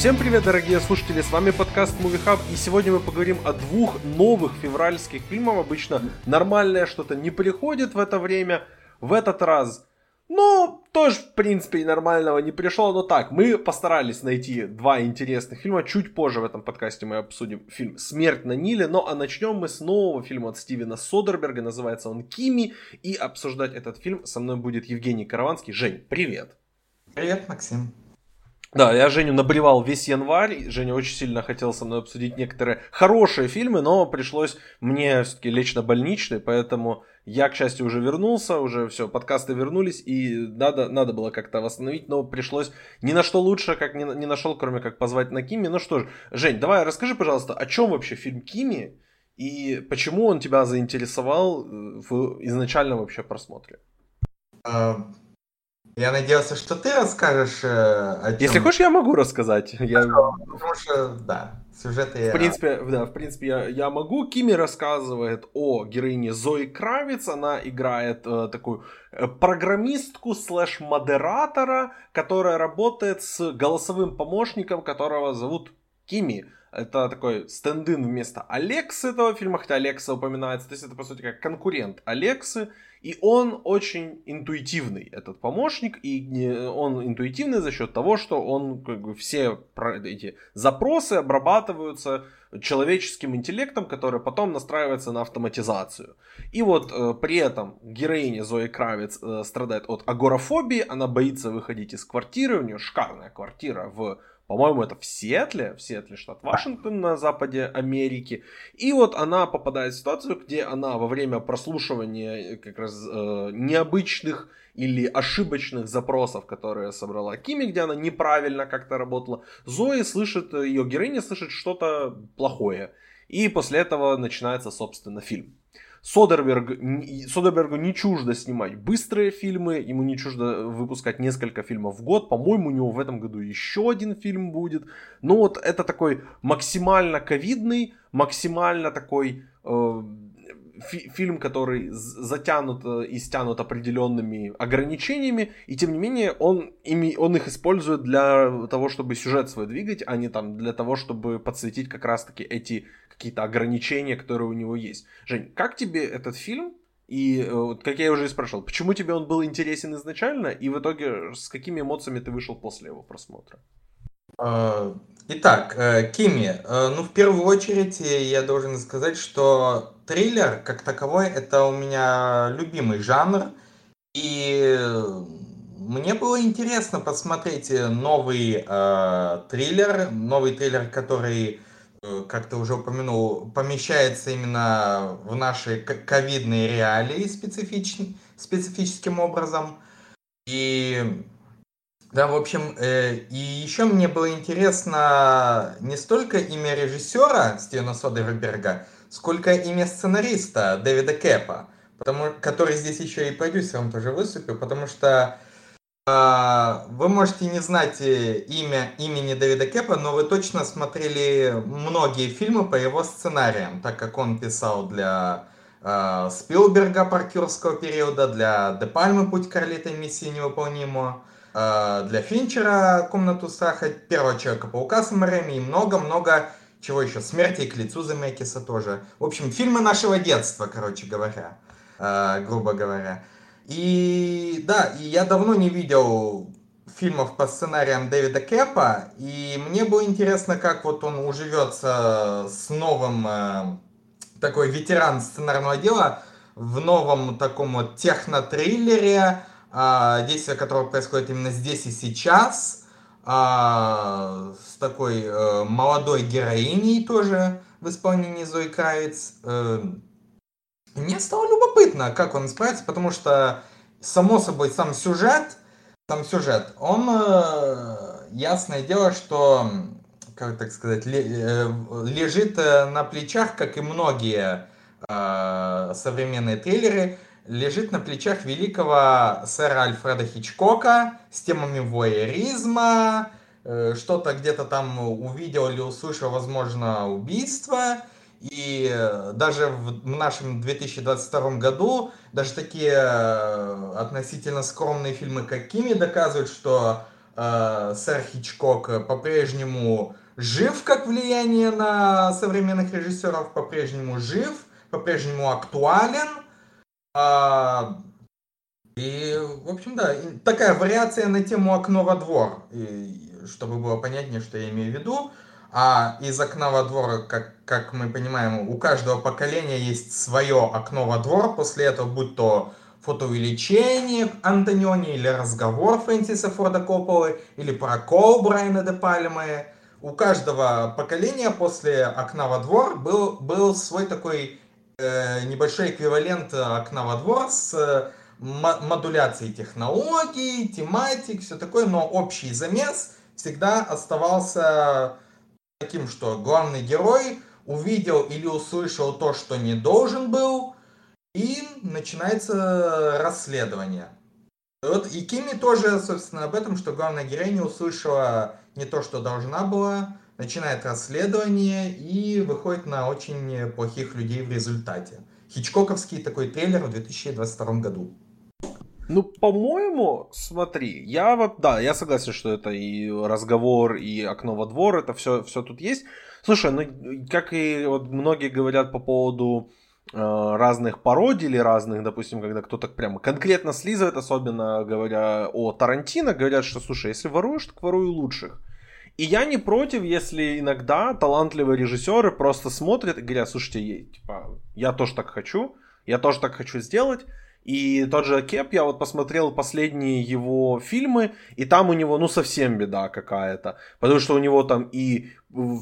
Всем привет, дорогие слушатели, с вами подкаст Movie Hub, и сегодня мы поговорим о двух новых февральских фильмах. Обычно нормальное что-то не приходит в это время. В этот раз, ну, тоже, в принципе, и нормального не пришло, но так, мы постарались найти два интересных фильма. Чуть позже в этом подкасте мы обсудим фильм «Смерть на Ниле», ну а начнем мы с нового фильма от Стивена Содерберга, называется он «Кими», и обсуждать этот фильм со мной будет Евгений Караванский. Жень, привет! Привет, Максим. Да, я Женю набревал весь январь. Женя очень сильно хотел со мной обсудить некоторые хорошие фильмы, но пришлось мне все-таки лечь на больничный, поэтому я, к счастью, уже вернулся, уже все, подкасты вернулись, и надо, надо было как-то восстановить, но пришлось ни на что лучше, как не, не нашел, кроме как позвать на Кими. Ну что ж, Жень, давай расскажи, пожалуйста, о чем вообще фильм Кими и почему он тебя заинтересовал э, в изначальном вообще просмотре? Я надеялся, что ты расскажешь э, о чем. Если хочешь, я могу рассказать. Я... Потому что, да, сюжет я... В принципе, да, в принципе, я, я могу. Кими рассказывает о героине Зои Кравиц. Она играет э, такую э, программистку слэш-модератора, которая работает с голосовым помощником, которого зовут Кими. Это такой стендин вместо Алексы этого фильма, хотя Алекса упоминается. То есть это, по сути, как конкурент Алексы. И он очень интуитивный, этот помощник, и он интуитивный за счет того, что он как бы все эти запросы обрабатываются человеческим интеллектом, который потом настраивается на автоматизацию. И вот э, при этом героиня Зои Кравец э, страдает от агорафобии, она боится выходить из квартиры, у нее шикарная квартира в по-моему, это в Сиэтле, в Сиэтле, штат Вашингтон, на западе Америки. И вот она попадает в ситуацию, где она во время прослушивания э, как раз э, необычных или ошибочных запросов, которые собрала Кими, где она неправильно как-то работала, Зои слышит, ее героиня слышит что-то плохое. И после этого начинается, собственно, фильм. Содерберг, Содербергу не чуждо снимать быстрые фильмы, ему не чуждо выпускать несколько фильмов в год. По-моему, у него в этом году еще один фильм будет. Но вот это такой максимально ковидный, максимально такой э, фи- фильм, который затянут э, и стянут определенными ограничениями, и тем не менее он, ими, он их использует для того, чтобы сюжет свой двигать, а не там для того, чтобы подсветить как раз-таки эти какие-то ограничения, которые у него есть. Жень, как тебе этот фильм? И э, вот, как я уже и спрашивал, почему тебе он был интересен изначально, и в итоге с какими эмоциями ты вышел после его просмотра? А, итак, э, Кими, э, ну в первую очередь я должен сказать, что триллер как таковой это у меня любимый жанр, и мне было интересно посмотреть новый э, триллер, новый триллер, который Э, как ты уже упомянул, помещается именно в наши ковидные реалии специфич... специфическим образом. И да, в общем, э, и еще мне было интересно не столько имя режиссера Стивена Содерберга, сколько имя сценариста Дэвида Кэпа, потому, который здесь еще и продюсером тоже выступил, потому что вы можете не знать э, имя, имени Дэвида Кэпа, но вы точно смотрели многие фильмы по его сценариям, так как он писал для э, Спилберга паркюрского периода, для Де Пальмы «Путь Карлита. Миссия невыполнима», э, для Финчера «Комнату страха», первого Человека-паука с Рэми и много-много чего еще, «Смерти к лицу» Замекиса тоже. В общем, фильмы нашего детства, короче говоря, э, грубо говоря. И да, и я давно не видел фильмов по сценариям Дэвида Кэпа, и мне было интересно, как вот он уживется с новым э, такой ветеран сценарного дела в новом таком вот техно-триллере, э, действие которого происходит именно здесь и сейчас, э, с такой э, молодой героиней тоже в исполнении Зои Кравиц. Мне стало любопытно, как он справится, потому что, само собой, сам сюжет, сам сюжет, он, э, ясное дело, что, как так сказать, э, лежит э, на плечах, как и многие современные трейлеры, лежит на плечах великого сэра Альфреда Хичкока с темами воеризма, что-то где-то там увидел или услышал, возможно, убийство – и э, даже в нашем 2022 году даже такие э, относительно скромные фильмы, как Кими, доказывают, что э, сэр Хичкок по-прежнему жив как влияние на современных режиссеров, по-прежнему жив, по-прежнему актуален. Э, и, в общем, да, такая вариация на тему «Окно во двор», и, чтобы было понятнее, что я имею в виду. А из окна во двор, как, как мы понимаем, у каждого поколения есть свое окно во двор. После этого, будь то фотоувеличение Антониони или разговор Фрэнсиса Форда Копполы или прокол Брайана де Пальмы. У каждого поколения после окна во двор был, был свой такой э, небольшой эквивалент окна во двор с э, модуляцией технологий, тематик, все такое, но общий замес всегда оставался таким, что главный герой увидел или услышал то, что не должен был, и начинается расследование. Вот и Кими тоже, собственно, об этом, что главная героиня услышала не то, что должна была, начинает расследование и выходит на очень плохих людей в результате. Хичкоковский такой трейлер в 2022 году. Ну, по-моему, смотри, я вот, да, я согласен, что это и разговор, и окно во двор, это все, все тут есть. Слушай, ну, как и вот многие говорят по поводу э, разных пародий или разных, допустим, когда кто-то прямо конкретно слизывает, особенно говоря о Тарантино, говорят, что, слушай, если воруешь, так воруй лучших. И я не против, если иногда талантливые режиссеры просто смотрят и говорят, слушайте, типа, я тоже так хочу, я тоже так хочу сделать, и тот же Кеп, я вот посмотрел последние его фильмы, и там у него, ну, совсем беда какая-то. Потому что у него там и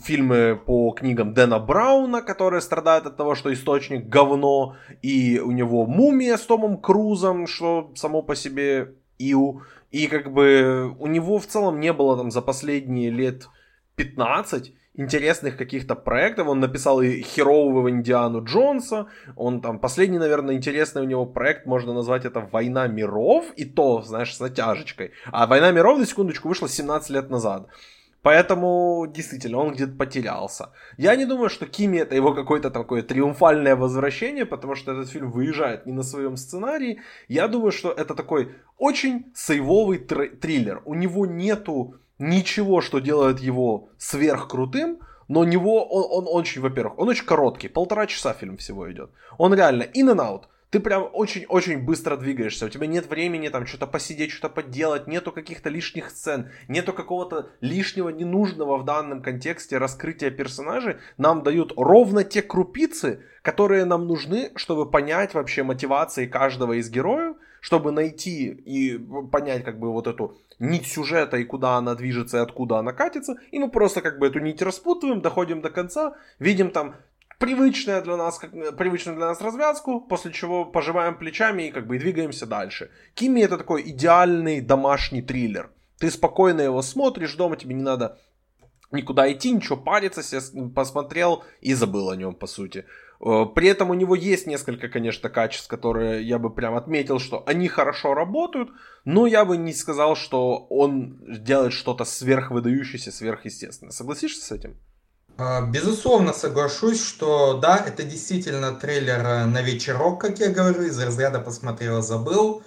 фильмы по книгам Дэна Брауна, которые страдают от того, что источник говно, и у него «Мумия» с Томом Крузом, что само по себе иу. И как бы у него в целом не было там за последние лет 15 интересных каких-то проектов. Он написал и херового Индиану Джонса. Он там, последний, наверное, интересный у него проект, можно назвать это «Война миров», и то, знаешь, с натяжечкой. А «Война миров», на секундочку, вышла 17 лет назад. Поэтому, действительно, он где-то потерялся. Я не думаю, что Кими это его какое-то такое триумфальное возвращение, потому что этот фильм выезжает не на своем сценарии. Я думаю, что это такой очень сейвовый тр- триллер. У него нету ничего, что делает его сверхкрутым, но него он, он очень, во-первых, он очень короткий, полтора часа фильм всего идет. Он реально in and out. Ты прям очень-очень быстро двигаешься, у тебя нет времени там что-то посидеть, что-то поделать, нету каких-то лишних сцен, нету какого-то лишнего ненужного в данном контексте раскрытия персонажей. Нам дают ровно те крупицы, которые нам нужны, чтобы понять вообще мотивации каждого из героев, чтобы найти и понять как бы вот эту нить сюжета и куда она движется и откуда она катится. И мы просто как бы эту нить распутываем, доходим до конца, видим там привычная для нас, как, привычную для нас развязку, после чего пожимаем плечами и как бы двигаемся дальше. Кими это такой идеальный домашний триллер. Ты спокойно его смотришь дома, тебе не надо никуда идти, ничего париться, посмотрел и забыл о нем, по сути. Э, при этом у него есть несколько, конечно, качеств, которые я бы прям отметил, что они хорошо работают, но я бы не сказал, что он делает что-то сверхвыдающееся, сверхъестественное. Согласишься с этим? А, безусловно, соглашусь, что да, это действительно трейлер э, на вечерок, как я говорю, из разряда посмотрел, забыл.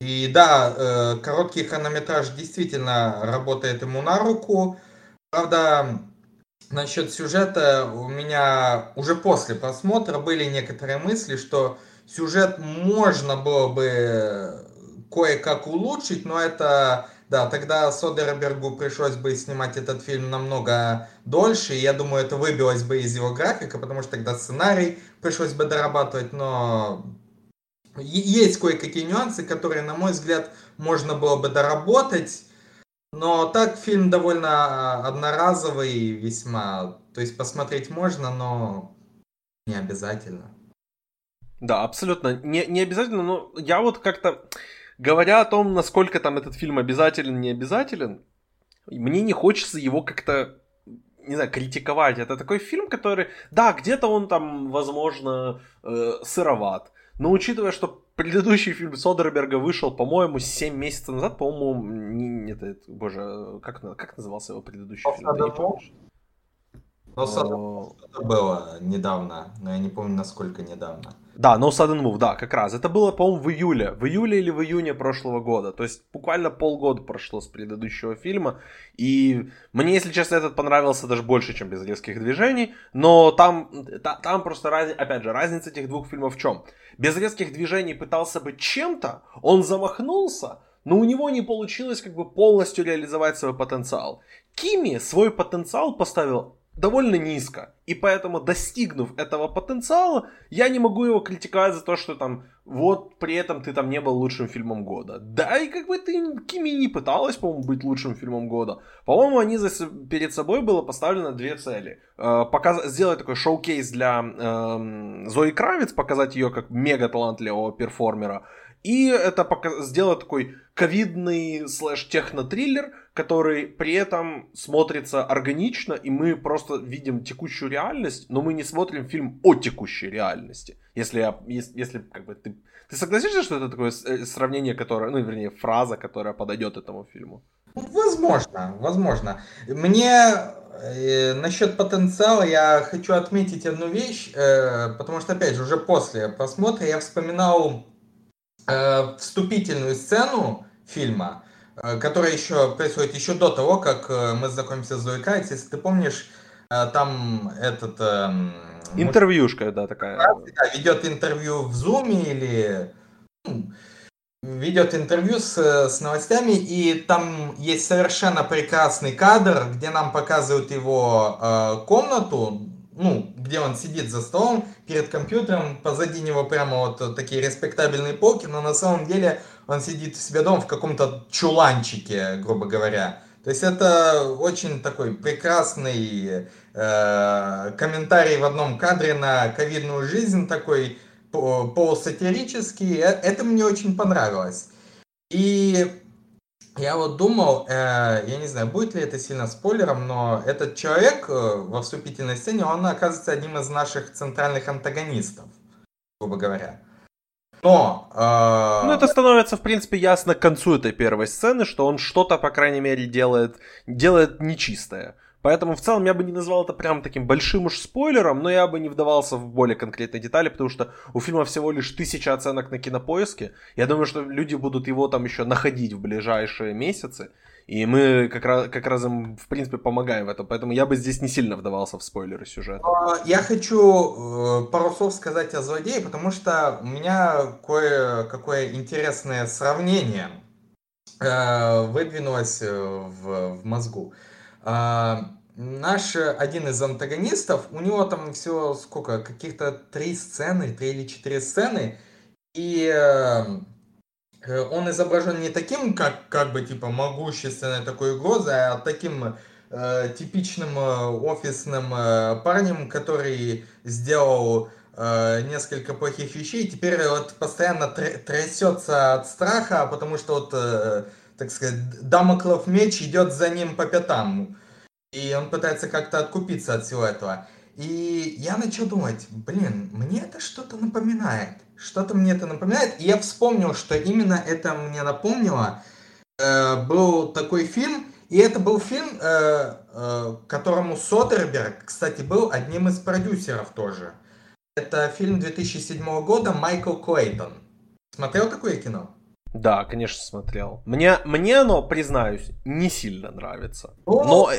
И да, э, короткий хронометраж действительно работает ему на руку. Правда, насчет сюжета. У меня уже после просмотра были некоторые мысли, что сюжет можно было бы кое-как улучшить, но это, да, тогда Содербергу пришлось бы снимать этот фильм намного дольше, и я думаю, это выбилось бы из его графика, потому что тогда сценарий пришлось бы дорабатывать, но есть кое-какие нюансы, которые, на мой взгляд, можно было бы доработать, но так фильм довольно а, одноразовый весьма. То есть посмотреть можно, но не обязательно. Да, абсолютно. Не, не обязательно, но я вот как-то, говоря о том, насколько там этот фильм обязателен, не обязателен, мне не хочется его как-то, не знаю, критиковать. Это такой фильм, который, да, где-то он там, возможно, э, сыроват. Но учитывая, что предыдущий фильм Содерберга вышел, по-моему, 7 месяцев назад, по-моему, не, это, боже, как, как назывался его предыдущий фильм? Не помнишь? Ну, было недавно, но я не помню, насколько недавно. Да, No Sudden Move, да, как раз. Это было, по-моему, в июле. В июле или в июне прошлого года. То есть буквально полгода прошло с предыдущего фильма. И мне, если честно, этот понравился даже больше, чем без резких движений. Но там, та, там просто, раз, опять же, разница этих двух фильмов в чем? Без резких движений пытался быть чем-то, он замахнулся, но у него не получилось как бы полностью реализовать свой потенциал. Кими свой потенциал поставил довольно низко. И поэтому, достигнув этого потенциала, я не могу его критиковать за то, что там, вот при этом ты там не был лучшим фильмом года. Да, и как бы ты, Кими не пыталась, по-моему, быть лучшим фильмом года. По-моему, они за, перед собой было поставлено две цели. Э, показ, сделать такой шоу-кейс для э, Зои Кравец, показать ее как мега талантливого перформера. И это пока... сделать такой ковидный слэш-техно-триллер, который при этом смотрится органично, и мы просто видим текущую реальность, но мы не смотрим фильм о текущей реальности. Если, я, если как бы ты... Ты согласишься, что это такое э, сравнение, которое, ну, вернее, фраза, которая подойдет этому фильму? Возможно, возможно. Мне э, насчет потенциала я хочу отметить одну вещь, э, потому что, опять же, уже после просмотра я вспоминал э, вступительную сцену фильма, э, которая еще происходит еще до того, как э, мы знакомимся с Зоей Кайц. Если ты помнишь, э, там этот... Э, Интервьюшка, да, такая. Да, ведет интервью в Зуме или... Ну, ведет интервью с, с новостями, и там есть совершенно прекрасный кадр, где нам показывают его э, комнату, ну, где он сидит за столом перед компьютером, позади него прямо вот такие респектабельные полки, но на самом деле он сидит у себя дома в каком-то чуланчике, грубо говоря. То есть это очень такой прекрасный э, комментарий в одном кадре на ковидную жизнь, такой полусатирический. Э, это мне очень понравилось. И я вот думал, э, я не знаю, будет ли это сильно спойлером, но этот человек э, во вступительной сцене, он оказывается одним из наших центральных антагонистов, грубо говоря. Но... Э... Ну, это становится, в принципе, ясно к концу этой первой сцены, что он что-то, по крайней мере, делает, делает нечистое. Поэтому в целом я бы не назвал это прям таким большим уж спойлером, но я бы не вдавался в более конкретные детали, потому что у фильма всего лишь тысяча оценок на кинопоиске. Я думаю, что люди будут его там еще находить в ближайшие месяцы. И мы как раз, как раз им, в принципе, помогаем в этом. Поэтому я бы здесь не сильно вдавался в спойлеры сюжета. А, я хочу э, пару слов сказать о злодее, потому что у меня кое-какое интересное сравнение э, выдвинулось э, в, в мозгу. Наш один из антагонистов, у него там все сколько, каких-то три сцены, три или четыре сцены, и э, он изображен не таким, как, как бы, типа, могущественной такой угрозой, а таким э, типичным э, офисным э, парнем, который сделал э, несколько плохих вещей, теперь вот постоянно трясется от страха, потому что вот э, так сказать, Дамоклов меч идет за ним по пятам. И он пытается как-то откупиться от всего этого. И я начал думать, блин, мне это что-то напоминает. Что-то мне это напоминает. И я вспомнил, что именно это мне напомнило. Э, был такой фильм, и это был фильм, э, э, которому Содерберг, кстати, был одним из продюсеров тоже. Это фильм 2007 года Майкл Клейтон. Смотрел такое кино? Да, конечно, смотрел. Мне, мне оно, признаюсь, не сильно нравится. Но,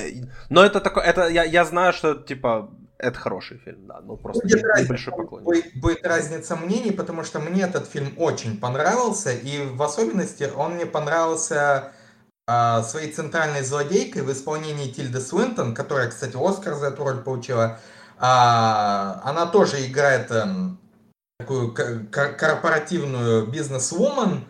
но это такое, это я, я знаю, что типа это хороший фильм, да, ну просто будет небольшой поклонник. Будет, будет разница мнений, потому что мне этот фильм очень понравился, и в особенности он мне понравился э, своей центральной злодейкой в исполнении Тильды Свинтон, которая, кстати, Оскар за эту роль получила. А, она тоже играет э, такую корпоративную бизнес-вумен,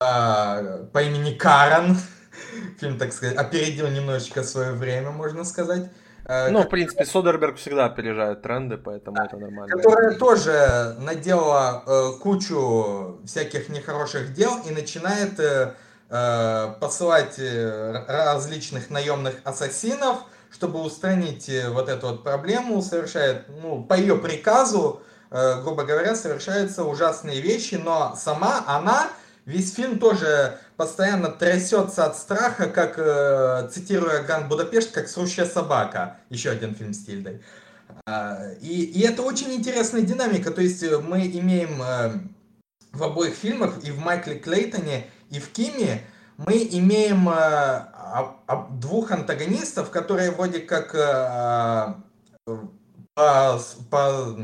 а, по имени Карен. Фильм, так сказать, опередил немножечко свое время, можно сказать. А, ну, в принципе, Содерберг всегда опережает тренды, поэтому это нормально. Которая тоже наделала э, кучу всяких нехороших дел и начинает э, э посылать различных наемных ассасинов, чтобы устранить вот эту вот проблему, совершает, ну, по ее приказу, э, грубо говоря, совершаются ужасные вещи, но сама она Весь фильм тоже постоянно трясется от страха, как, э, цитируя Гранд Будапешт, как срущая собака. Еще один фильм с Тильдой. А, и, и это очень интересная динамика. То есть мы имеем в обоих фильмах, и в Майкле Клейтоне, и в Киме, мы имеем двух антагонистов, которые вроде как по, по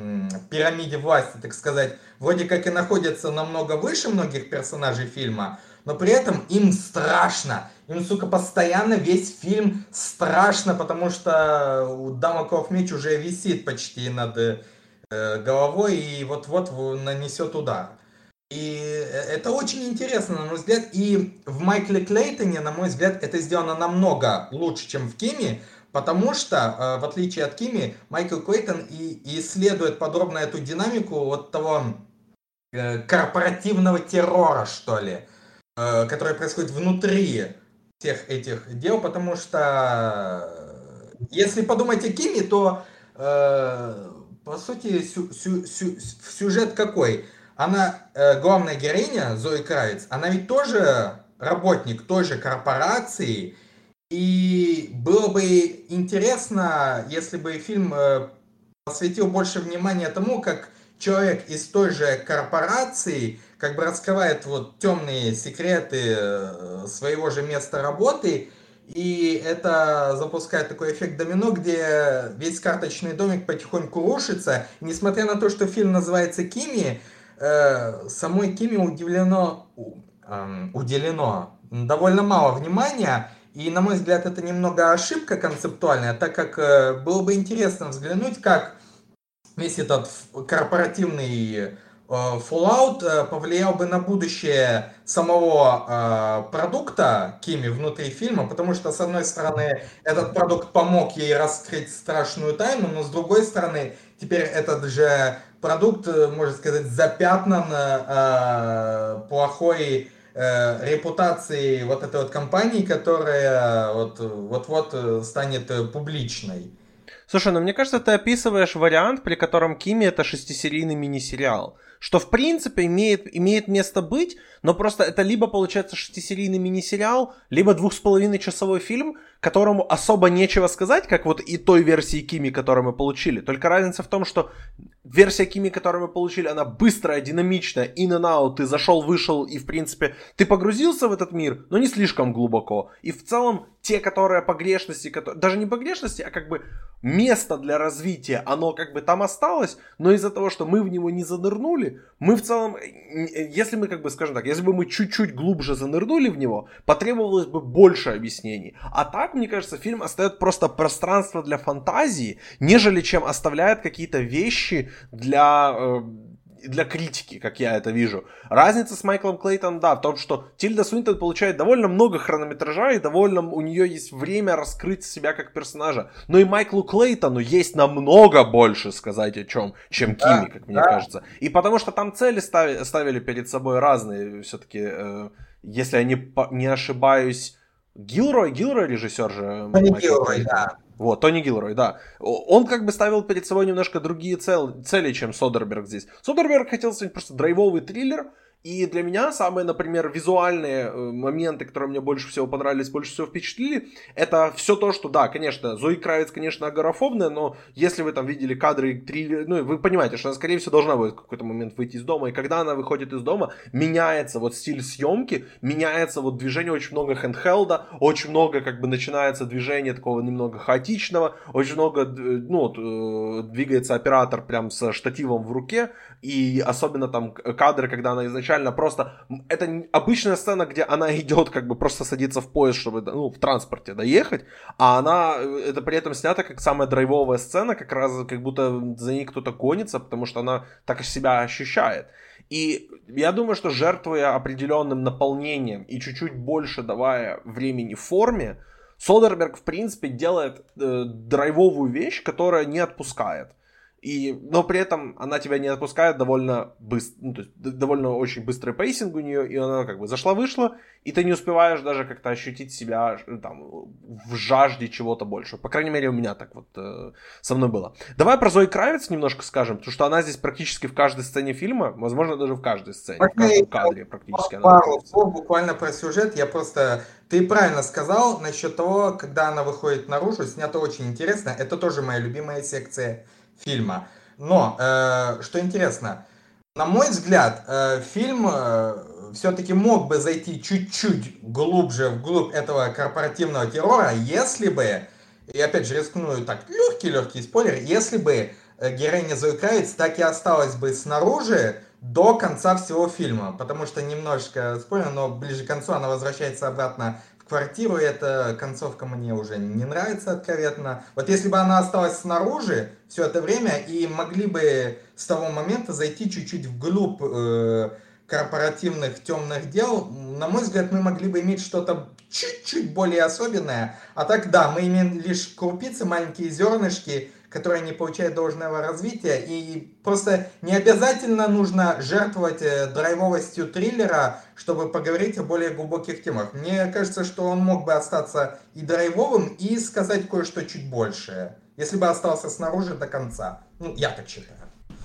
пирамиде власти, так сказать, вроде как и находятся намного выше многих персонажей фильма, но при этом им страшно. Им, сука, постоянно весь фильм страшно, потому что у Дамоков меч уже висит почти над э, головой и вот-вот нанесет удар. И это очень интересно, на мой взгляд. И в Майкле Клейтоне, на мой взгляд, это сделано намного лучше, чем в Киме, Потому что, э, в отличие от Кими, Майкл Клейтон и исследует подробно эту динамику вот того э, корпоративного террора, что ли, э, который происходит внутри всех этих дел, потому что если подумать о Кими, то по сути сю, сю, сю, сюжет какой? Она, главная героиня, Зои Кравец, она ведь тоже работник той же корпорации, и было бы интересно, если бы фильм э, посвятил больше внимания тому, как человек из той же корпорации как бы раскрывает вот темные секреты э, своего же места работы, и это запускает такой эффект домино, где весь карточный домик потихоньку рушится. Несмотря на то, что фильм называется Кими, э, самой Кими удивлено, э, уделено довольно мало внимания, и, на мой взгляд, это немного ошибка концептуальная, так как э, было бы интересно взглянуть, как весь этот корпоративный э, Fallout э, повлиял бы на будущее самого продукта Кими внутри фильма, потому что, с одной стороны, этот продукт помог ей раскрыть страшную тайну, но с другой стороны, теперь этот же продукт, можно сказать, запятнан плохой Э, репутации вот этой вот компании, которая вот, вот-вот э, станет э, публичной. Слушай, ну мне кажется, ты описываешь вариант, при котором Кими это шестисерийный мини-сериал. Что в принципе имеет, имеет место быть, но просто это либо получается шестисерийный мини-сериал, либо двух с половиной часовой фильм, которому особо нечего сказать, как вот и той версии Кими, которую мы получили. Только разница в том, что версия Кими, которую мы получили, она быстрая, динамичная, in and out, ты зашел, вышел, и в принципе ты погрузился в этот мир, но не слишком глубоко. И в целом те, которые погрешности, которые, даже не погрешности, а как бы место для развития, оно как бы там осталось, но из-за того, что мы в него не занырнули, мы в целом, если мы как бы, скажем так, если бы мы чуть-чуть глубже занырнули в него, потребовалось бы больше объяснений. А так, мне кажется, фильм оставит просто пространство для фантазии, нежели чем оставляет какие-то вещи для э, для критики, как я это вижу. Разница с Майклом Клейтоном, да, в том, что Тильда Суинтон получает довольно много хронометража, и довольно у нее есть время раскрыть себя как персонажа. Но и Майклу Клейтону есть намного больше сказать о чем, чем Кими, как мне да. кажется. И потому что там цели ставили, ставили перед собой разные, все-таки, э, если я не, не ошибаюсь, Гилрой, Гилрой режиссер же. Не Гилрой, да. Вот, Тони Гилрой, да. Он как бы ставил перед собой немножко другие цели, цели чем Содерберг здесь. Содерберг хотел снять просто драйвовый триллер, и для меня самые, например, визуальные э, моменты, которые мне больше всего понравились, больше всего впечатлили, это все то, что, да, конечно, Зои Кравец, конечно, агорафобная, но если вы там видели кадры триллера, ну, вы понимаете, что она, скорее всего, должна будет в какой-то момент выйти из дома, и когда она выходит из дома, меняется вот стиль съемки, меняется вот движение, очень много хендхелда, очень много, как бы, начинается движение такого немного хаотичного, очень много, ну, вот, э, двигается оператор прям со штативом в руке, и особенно там кадры, когда она изначально просто... Это обычная сцена, где она идет, как бы просто садится в поезд, чтобы, ну, в транспорте доехать, а она, э, это при этом снята как самая драйвовая сцена, как раз как будто за ней кто-то гонится, потому что она так себя ощущает. И я думаю, что жертвуя определенным наполнением и чуть-чуть больше давая времени форме, Содерберг, в принципе, делает э, драйвовую вещь, которая не отпускает. И, но при этом она тебя не отпускает довольно быстро, ну, то есть довольно очень быстрый pacing у нее, и она как бы зашла-вышла, и ты не успеваешь даже как-то ощутить себя там в жажде чего-то больше. По крайней мере, у меня так вот э, со мной было. Давай про Зои Кравец немножко скажем, потому что она здесь практически в каждой сцене фильма, возможно, даже в каждой сцене, в каждом кадре практически. Пару слов буквально про сюжет, я просто... Ты правильно сказал насчет того, когда она выходит наружу, снято очень интересно, это тоже моя любимая секция фильма. Но, э, что интересно, на мой взгляд, э, фильм э, все-таки мог бы зайти чуть-чуть глубже вглубь этого корпоративного террора, если бы, и опять же рискну так легкий-легкий спойлер, если бы э, героиня Зои Кравиц так и осталась бы снаружи до конца всего фильма, потому что немножечко спойлер, но ближе к концу она возвращается обратно квартиру, эта концовка мне уже не нравится откровенно. Вот если бы она осталась снаружи все это время и могли бы с того момента зайти чуть-чуть вглубь э, корпоративных темных дел, на мой взгляд, мы могли бы иметь что-то чуть-чуть более особенное. А так, да, мы имеем лишь крупицы, маленькие зернышки, которые не получают должного развития. И просто не обязательно нужно жертвовать э, драйвовостью триллера, чтобы поговорить о более глубоких темах. Мне кажется, что он мог бы остаться и драйвовым, и сказать кое-что чуть большее, если бы остался снаружи до конца. Ну, я так считаю.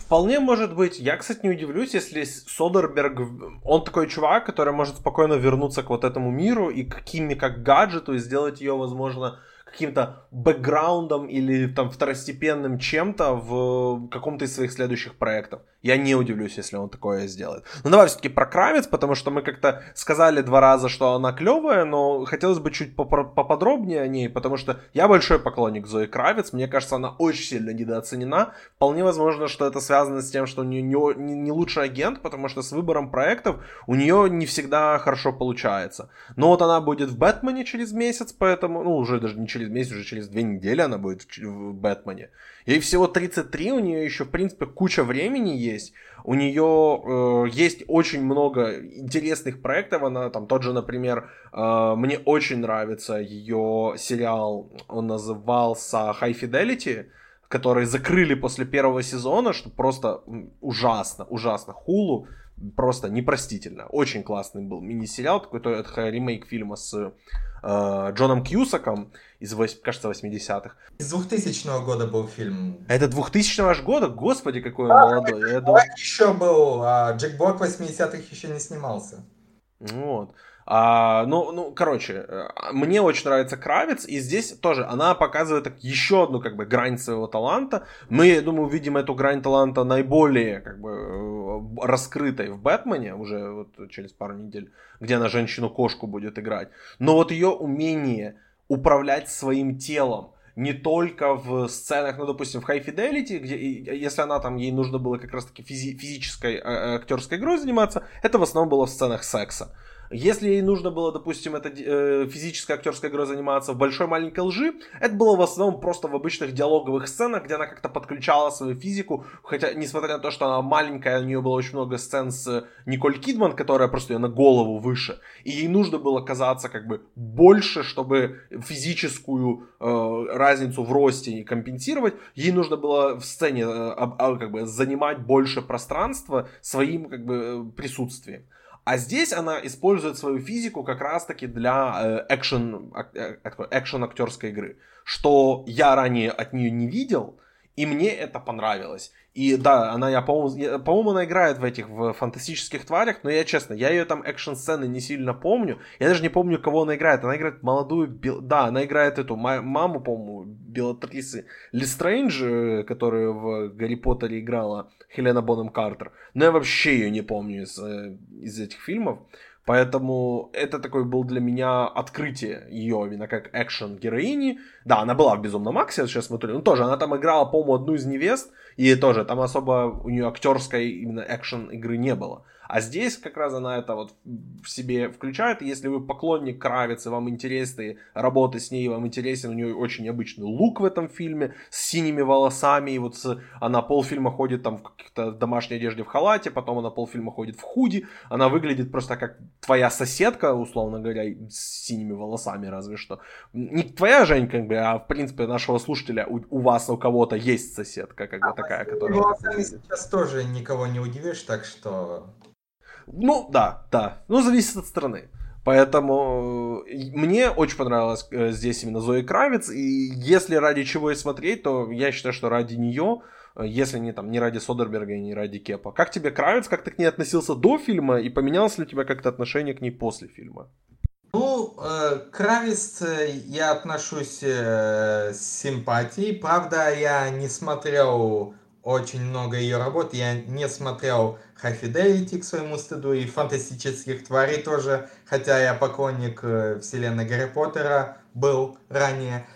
Вполне может быть. Я, кстати, не удивлюсь, если Содерберг, он такой чувак, который может спокойно вернуться к вот этому миру и к Кимми как гаджету и сделать ее, возможно, каким-то бэкграундом или там второстепенным чем-то в каком-то из своих следующих проектов. Я не удивлюсь, если он такое сделает. Ну давай все-таки про Кравец, потому что мы как-то сказали два раза, что она клевая, но хотелось бы чуть поподробнее о ней, потому что я большой поклонник Зои Кравец, мне кажется, она очень сильно недооценена. Вполне возможно, что это связано с тем, что у нее не, не лучший агент, потому что с выбором проектов у нее не всегда хорошо получается. Но вот она будет в Бэтмене через месяц, поэтому, ну уже даже не через месяц, уже через две недели она будет в Бэтмене. Ей всего 33, у нее еще, в принципе, куча времени есть. У нее э, есть очень много интересных проектов. Она там тот же, например, э, мне очень нравится ее сериал, он назывался High Fidelity, который закрыли после первого сезона, что просто ужасно, ужасно. Хулу просто непростительно. Очень классный был мини-сериал, такой, это ремейк фильма с э, Джоном Кьюсаком из, кажется, 80-х. Из 2000 года был фильм. Это 2000 аж года? Господи, какой он молодой. Джек Блэк еще был, а Джек Блэк в 80-х еще не снимался. Вот. А, ну, ну, короче, э, мне очень нравится Кравец, и здесь тоже она показывает так, еще одну как бы грань своего таланта. Мы, я думаю, увидим эту грань таланта наиболее как бы э, раскрытой в Бэтмене уже вот через пару недель, где она женщину-кошку будет играть. Но вот ее умение управлять своим телом, не только в сценах, ну, допустим, в High Fidelity, где, если она там, ей нужно было как раз-таки физи- физической э, актерской игрой заниматься, это в основном было в сценах секса. Если ей нужно было, допустим, это э, физической актерской игрой заниматься в большой маленькой лжи, это было в основном просто в обычных диалоговых сценах, где она как-то подключала свою физику, хотя, несмотря на то, что она маленькая, у нее было очень много сцен с Николь Кидман, которая просто ее на голову выше, и ей нужно было казаться как бы больше, чтобы физическую э, разницу в росте компенсировать, ей нужно было в сцене э, э, как бы занимать больше пространства своим как бы э, присутствием. А здесь она использует свою физику как раз-таки для экшен, экшен актерской игры, что я ранее от нее не видел, и мне это понравилось. И да, она, я, по-моему, по-моему, она играет в этих в фантастических тварях, но я честно, я ее там экшн-сцены не сильно помню. Я даже не помню, кого она играет. Она играет молодую, бел... да, она играет эту маму, по-моему, Белатрисы Листрейндж, э, которая в Гарри Поттере играла Хелена Боном Картер. Но я вообще ее не помню из, э, из этих фильмов. Поэтому это такой был для меня открытие ее именно как экшен героини. Да, она была в Безумном Максе, сейчас смотрю. Ну, тоже, она там играла, по-моему, одну из невест. И тоже, там особо у нее актерской именно экшен игры не было. А здесь как раз она это вот в себе включает. Если вы поклонник Кравицы, вам интересны работы с ней, вам интересен у нее очень необычный лук в этом фильме, с синими волосами, и вот с, она полфильма ходит там в каких-то домашней одежде в халате, потом она полфильма ходит в худи, она выглядит просто как твоя соседка, условно говоря, с синими волосами разве что. Не твоя, Жень, как бы, а в принципе нашего слушателя, у, у вас, у кого-то есть соседка, как бы а такая, которая... Волосами сейчас тоже никого не удивишь, так что... Ну, да, да. Ну, зависит от страны. Поэтому э, мне очень понравилось э, здесь именно Зои Кравец. И если ради чего и смотреть, то я считаю, что ради нее, э, если не там не ради Содерберга и не ради Кепа. Как тебе Кравец, как ты к ней относился до фильма и поменялось ли у тебя как-то отношение к ней после фильма? Ну, к Кравис я отношусь с симпатией. Правда, я не смотрел очень много ее работ. Я не смотрел High Fidelity к своему стыду и фантастических тварей тоже, хотя я поклонник э, вселенной Гарри Поттера был ранее.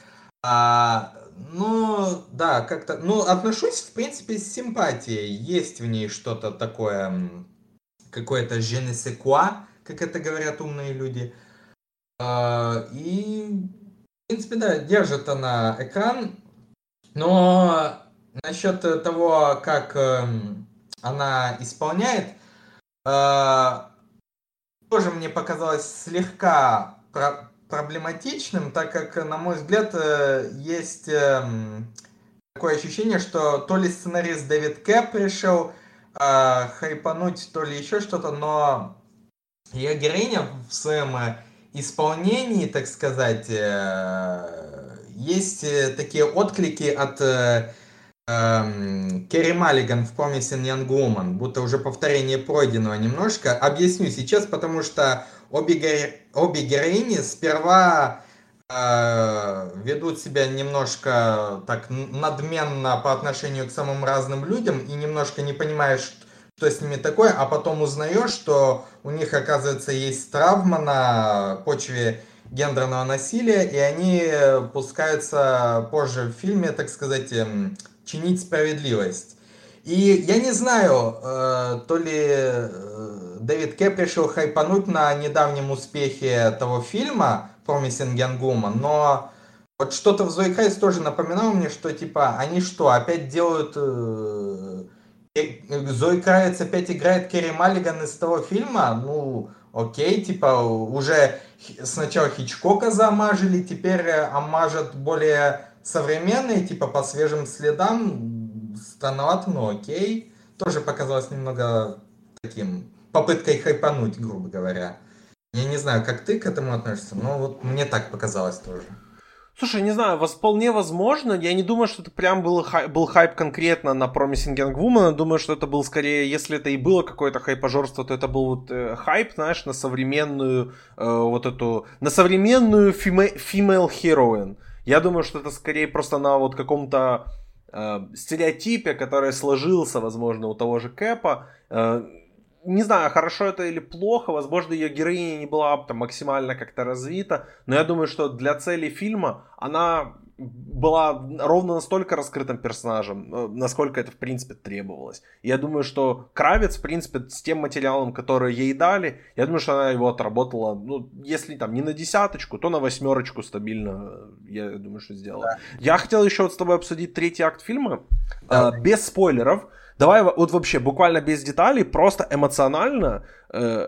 А, ну, да, как-то... Ну, отношусь, в принципе, с симпатией. Есть в ней что-то такое, какое-то je ne sais quoi, как это говорят умные люди. А, и, в принципе, да, держит она экран. Но насчет того, как эм, она исполняет, э, тоже мне показалось слегка про проблематичным, так как, на мой взгляд, э, есть эм, такое ощущение, что то ли сценарист Дэвид Кэп решил э, хайпануть, то ли еще что-то, но ее героиня в своем исполнении, так сказать, есть такие отклики от Керри Маллиган в Promising Young Woman, будто уже повторение пройденного немножко. Объясню сейчас, потому что обе, геро... обе героини сперва э, ведут себя немножко так надменно по отношению к самым разным людям и немножко не понимаешь, что с ними такое, а потом узнаешь, что у них, оказывается, есть травма на почве гендерного насилия, и они пускаются позже в фильме, так сказать, эм, чинить справедливость. И я не знаю, э, то ли э, Дэвид Кэп решил хайпануть на недавнем успехе того фильма Promising Young Woman, но вот что-то в Зои Крайс тоже напоминало мне, что типа они что, опять делают... Э, Зои Кравец опять играет Керри Маллиган из того фильма? Ну, окей, типа уже сначала Хичкока замажили, теперь омажат более современные, типа по свежим следам, странновато, но окей. Тоже показалось немного таким попыткой хайпануть, грубо говоря. Я не знаю, как ты к этому относишься, но вот мне так показалось тоже. Слушай, не знаю, вполне возможно. Я не думаю, что это прям был, хай, был хайп конкретно на Promising Young Woman. Думаю, что это был скорее, если это и было какое-то хайпожорство, то это был вот э, хайп, знаешь, на современную э, вот эту, на современную фиме, female heroine. Я думаю, что это скорее просто на вот каком-то э, стереотипе, который сложился, возможно, у того же Кэпа. Э, не знаю, хорошо это или плохо, возможно, ее героиня не была там максимально как-то развита, но я думаю, что для целей фильма она была ровно настолько раскрытым персонажем, э, насколько это в принципе требовалось. Я думаю, что Кравец, в принципе, с тем материалом, который ей дали, я думаю, что она его отработала, ну, если там не на десяточку, то на восьмерочку стабильно, я думаю, что сделала. Да. Я хотел еще вот с тобой обсудить третий акт фильма, да. э, без спойлеров. Давай вот вообще буквально без деталей, просто эмоционально, э,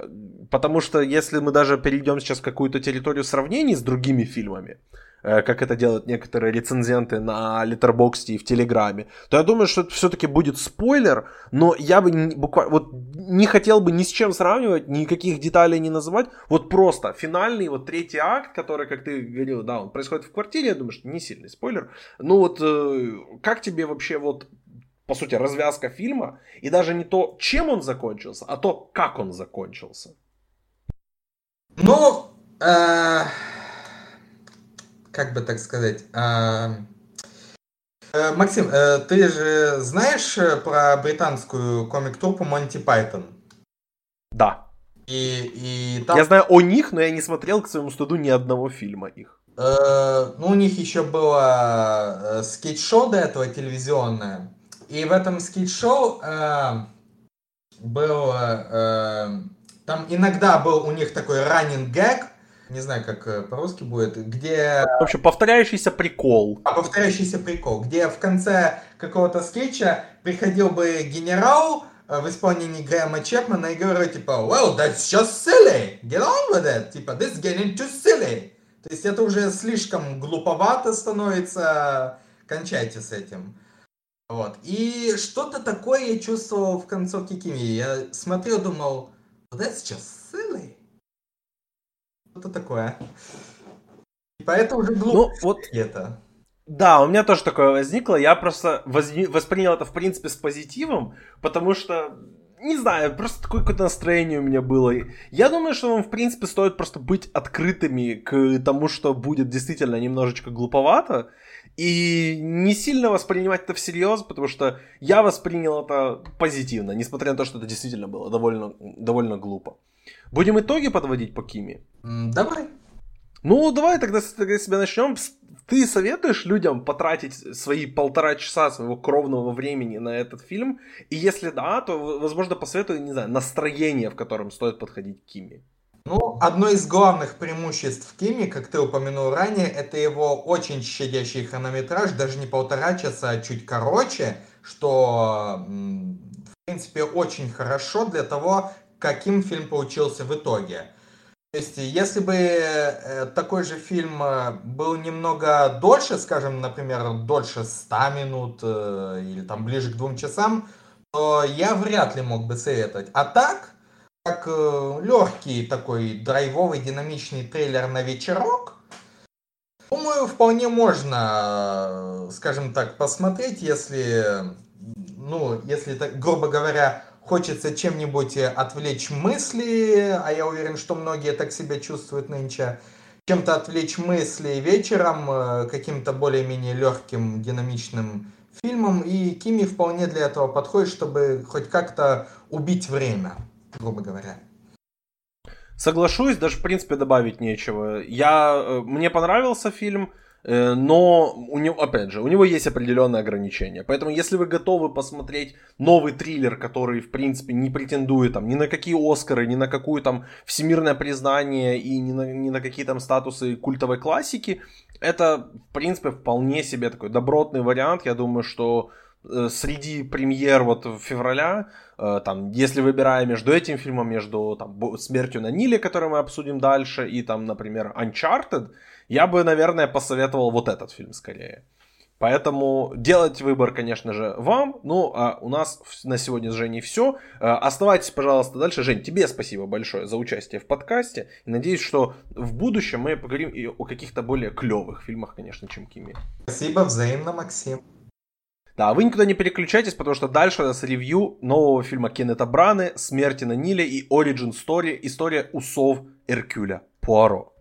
потому что если мы даже перейдем сейчас в какую-то территорию сравнений с другими фильмами, Э, как это делают некоторые рецензенты на Letterboxd и в Телеграме, то я думаю, что это все-таки будет спойлер, но я бы буквально, вот не хотел бы ни с чем сравнивать, никаких деталей не называть, вот просто финальный, вот третий акт, который, как ты говорил, да, он происходит в квартире, я думаю, что не сильный спойлер, ну вот э, как тебе вообще вот по сути, развязка фильма, и даже не то, чем он закончился, а то, как он закончился. Ну, э, как бы так сказать, а, э, Максим, э, ты же знаешь э, про британскую комик-труппу Монти Пайтон? Да. И, и там... Я знаю о них, но я не смотрел к своему студу ни одного фильма их. Э, ну, у них еще было скетч-шоу до этого телевизионное. И в этом скетч-шоу э, был... Э, там иногда был у них такой running gag, не знаю, как э, по-русски будет, где... В общем, повторяющийся прикол. А, повторяющийся прикол, где в конце какого-то скетча приходил бы генерал э, в исполнении Грэма Чепмана и говорил, типа, well, that's just silly, get on with it, типа, this is getting too silly. То есть это уже слишком глуповато становится, кончайте с этим. Вот. И что-то такое я чувствовал в концовке Кими. Я смотрел, думал, that's just silly что-то такое. И поэтому уже глупо ну, вот это. Да, у меня тоже такое возникло. Я просто возни... воспринял это, в принципе, с позитивом, потому что не знаю, просто такое какое-то настроение у меня было. Я думаю, что вам, в принципе, стоит просто быть открытыми к тому, что будет действительно немножечко глуповато, и не сильно воспринимать это всерьез, потому что я воспринял это позитивно, несмотря на то, что это действительно было довольно, довольно глупо. Будем итоги подводить по Киме? Давай. Ну, давай тогда, тогда себя начнем. Ты советуешь людям потратить свои полтора часа своего кровного времени на этот фильм? И если да, то, возможно, посоветую, не знаю, настроение, в котором стоит подходить к Киме. Ну, одно из главных преимуществ Кими, как ты упомянул ранее, это его очень щадящий хронометраж, даже не полтора часа, а чуть короче, что, в принципе, очень хорошо для того, каким фильм получился в итоге. То есть, если бы э, такой же фильм э, был немного дольше, скажем, например, дольше 100 минут э, или там ближе к двум часам, то я вряд ли мог бы советовать. А так, как легкий такой драйвовый динамичный трейлер на вечерок. Думаю, вполне можно, скажем так, посмотреть, если, ну, если, грубо говоря, хочется чем-нибудь отвлечь мысли, а я уверен, что многие так себя чувствуют нынче, чем-то отвлечь мысли вечером, э, каким-то более-менее легким, динамичным фильмом, и Кими вполне для этого подходит, чтобы хоть как-то убить время грубо говоря. Соглашусь, даже в принципе добавить нечего. Я, э, мне понравился фильм, э, но у него, опять же, у него есть определенные ограничения. Поэтому, если вы готовы посмотреть новый триллер, который, в принципе, не претендует там, ни на какие Оскары, ни на какую там всемирное признание и ни на, ни на какие там статусы культовой классики, это, в принципе, вполне себе такой добротный вариант. Я думаю, что Э, среди премьер вот февраля, э, там, если выбирая между этим фильмом, между там, «Смертью на Ниле», который мы обсудим дальше, и там, например, «Uncharted», я бы, наверное, посоветовал вот этот фильм скорее. Поэтому делать выбор, конечно же, вам. Ну, а у нас на сегодня с Женей все. Э, оставайтесь, пожалуйста, дальше. Жень, тебе спасибо большое за участие в подкасте. И надеюсь, что в будущем мы поговорим и о каких-то более клевых фильмах, конечно, чем Кими. Спасибо взаимно, Максим. Да, вы никуда не переключайтесь, потому что дальше у нас ревью нового фильма Кеннета Браны «Смерти на Ниле» и Origin Story, история усов Эркюля Пуаро.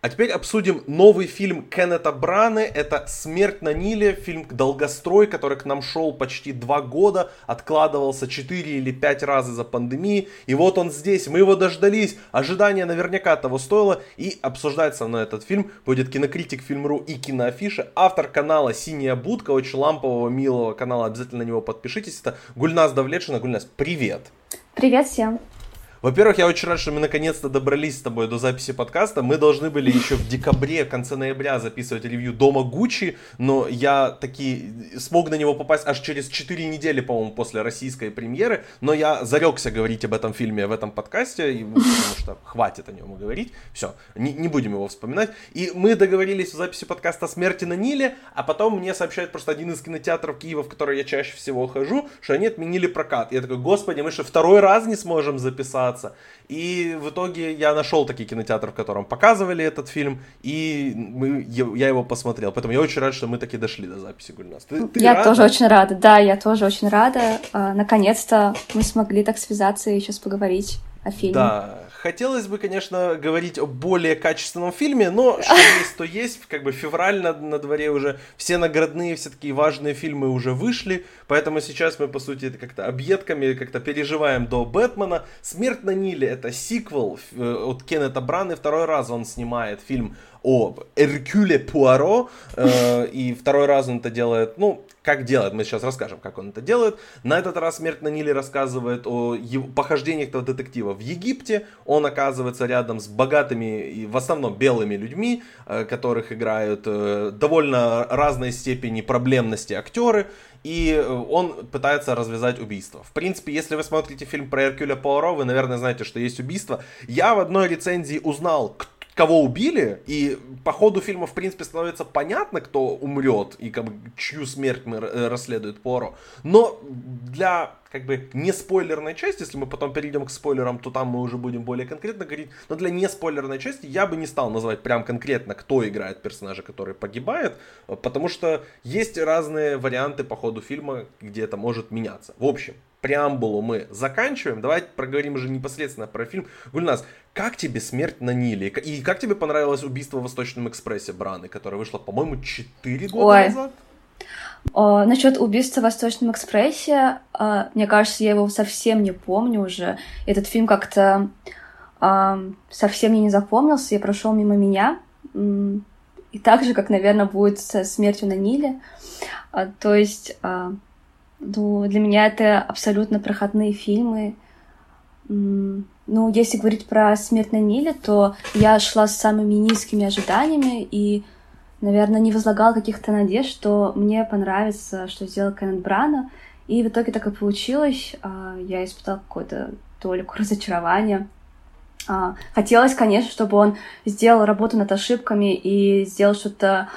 А теперь обсудим новый фильм Кеннета Браны. Это «Смерть на Ниле», фильм «Долгострой», который к нам шел почти два года, откладывался 4 или 5 раз из-за пандемии. И вот он здесь, мы его дождались, ожидание наверняка того стоило. И обсуждать со мной этот фильм будет кинокритик Фильм.ру и киноафиша, автор канала «Синяя будка», очень лампового, милого канала, обязательно на него подпишитесь. Это Гульнас Давлетшина. Гульнас, привет! Привет всем! Во-первых, я очень рад, что мы наконец-то добрались с тобой до записи подкаста. Мы должны были еще в декабре, конце ноября записывать ревью Дома Гуччи, но я таки смог на него попасть аж через 4 недели, по-моему, после российской премьеры. Но я зарекся говорить об этом фильме в этом подкасте, потому что хватит о нем говорить. Все, не, не будем его вспоминать. И мы договорились в записи подкаста «Смерти на Ниле», а потом мне сообщает просто один из кинотеатров Киева, в который я чаще всего хожу, что они отменили прокат. Я такой, господи, мы что, второй раз не сможем записать? Остаться. И в итоге я нашел такие кинотеатры, в котором показывали этот фильм, и мы, я его посмотрел. Поэтому я очень рад, что мы таки дошли до записи Гульнас. Ты, ты я рада? тоже очень рада, да, я тоже очень рада. А, наконец-то мы смогли так связаться и сейчас поговорить о фильме. Да, хотелось бы, конечно, говорить о более качественном фильме, но что есть, то есть. Как бы февраль на, на дворе уже, все наградные, все такие важные фильмы уже вышли, поэтому сейчас мы, по сути, как-то объедками как-то переживаем до Бэтмена. «Смерть на Ниле» — это сиквел э, от Кеннета Брана, и второй раз он снимает фильм о Эркюле Пуаро, э, и второй раз он это делает, ну, как делает, мы сейчас расскажем, как он это делает. На этот раз «Смерть на Ниле» рассказывает о его похождениях этого детектива в Египте. Он оказывается рядом с богатыми и в основном белыми людьми, э, которых играют э, довольно разной степени проблемности актеры и э, он пытается развязать убийство. В принципе, если вы смотрите фильм про Эркюля Пуаро, вы, наверное, знаете, что есть убийство. Я в одной рецензии узнал, кого убили, и по ходу фильма, в принципе, становится понятно, кто умрет, и как бы, чью смерть мы э, расследует Поро. Но для как бы не спойлерной части, если мы потом перейдем к спойлерам, то там мы уже будем более конкретно говорить, но для не спойлерной части я бы не стал называть прям конкретно, кто играет персонажа, который погибает, потому что есть разные варианты по ходу фильма, где это может меняться. В общем, преамбулу мы заканчиваем, давайте проговорим уже непосредственно про фильм. Гульнас, как тебе «Смерть на Ниле» и как тебе понравилось «Убийство в Восточном экспрессе» Браны, которое вышло, по-моему, 4 года Ой. назад? О, насчет убийства в Восточном экспрессе, э, мне кажется, я его совсем не помню уже. Этот фильм как-то э, совсем мне не запомнился и прошел мимо меня. И так же, как, наверное, будет со смертью на Ниле. То есть, ну, для меня это абсолютно проходные фильмы. Ну, если говорить про смерть на Ниле, то я шла с самыми низкими ожиданиями и наверное, не возлагал каких-то надежд, что мне понравится, что сделал Кеннет Брана. И в итоге так и получилось. А, я испытала какую-то толику разочарования. А, хотелось, конечно, чтобы он сделал работу над ошибками и сделал что-то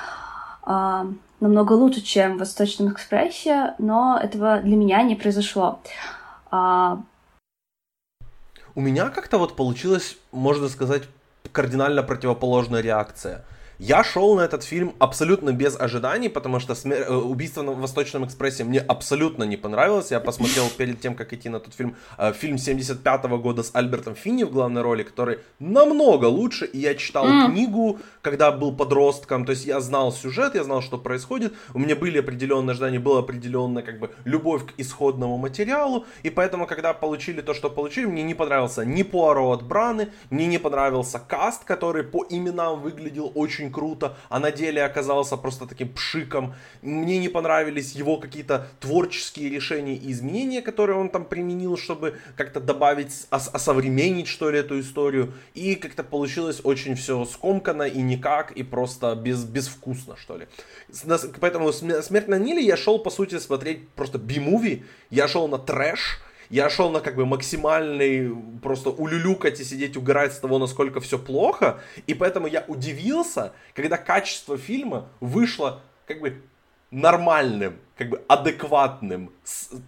а, намного лучше, чем в Восточном экспрессе, но этого для меня не произошло. У меня как-то вот получилось, можно сказать, кардинально противоположная реакция. Я шел на этот фильм абсолютно без ожиданий, потому что смер... Э, убийство на Восточном экспрессе мне абсолютно не понравилось. Я посмотрел перед тем, как идти на тот фильм, э, фильм 75 -го года с Альбертом Финни в главной роли, который намного лучше. И я читал mm. книгу, когда был подростком, то есть я знал сюжет, я знал, что происходит. У меня были определенные ожидания, была определенная как бы любовь к исходному материалу. И поэтому, когда получили то, что получили, мне не понравился ни Пуаро от Браны, мне не понравился каст, который по именам выглядел очень круто, а на деле оказался просто таким пшиком. Мне не понравились его какие-то творческие решения и изменения, которые он там применил, чтобы как-то добавить, ос- осовременить, что ли, эту историю. И как-то получилось очень все скомканно и никак, и просто без, безвкусно, что ли. Поэтому «Смерть на Ниле» я шел, по сути, смотреть просто би-муви, я шел на трэш, я шел на как бы максимальный просто улюлюкать и сидеть угорать с того, насколько все плохо, и поэтому я удивился, когда качество фильма вышло как бы нормальным, как бы адекватным,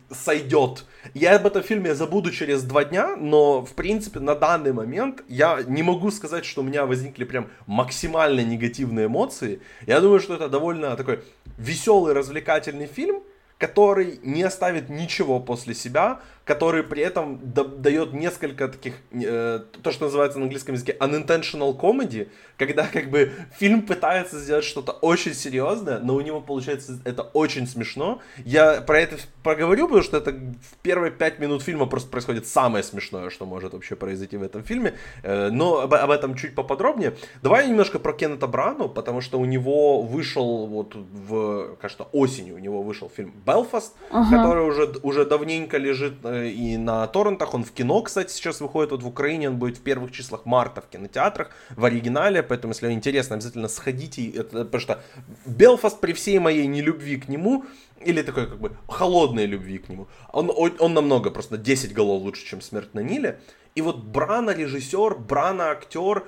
сойдет. Я об этом фильме забуду через два дня, но, в принципе, на данный момент я не могу сказать, что у меня возникли прям максимально негативные эмоции. Я думаю, что это довольно такой веселый, развлекательный фильм, который не оставит ничего после себя, который при этом дает несколько таких, э, то, что называется на английском языке unintentional comedy, когда как бы фильм пытается сделать что-то очень серьезное, но у него получается это очень смешно. Я про это проговорю, потому что это в первые пять минут фильма просто происходит самое смешное, что может вообще произойти в этом фильме, э, но об, об этом чуть поподробнее. Давай немножко про Кеннета Брану, потому что у него вышел вот в, кажется, осенью у него вышел фильм Белфаст, uh-huh. который уже, уже давненько лежит э, Э, и на торрентах. Он в кино, кстати, сейчас выходит. Вот в Украине он будет в первых числах марта в кинотеатрах в оригинале. Поэтому, если интересно, обязательно сходите. Это, потому что Белфаст при всей моей нелюбви к нему, или такой как бы холодной любви к нему, он, он намного, просто 10 голов лучше, чем «Смерть на Ниле». И вот Брана режиссер, Брана актер,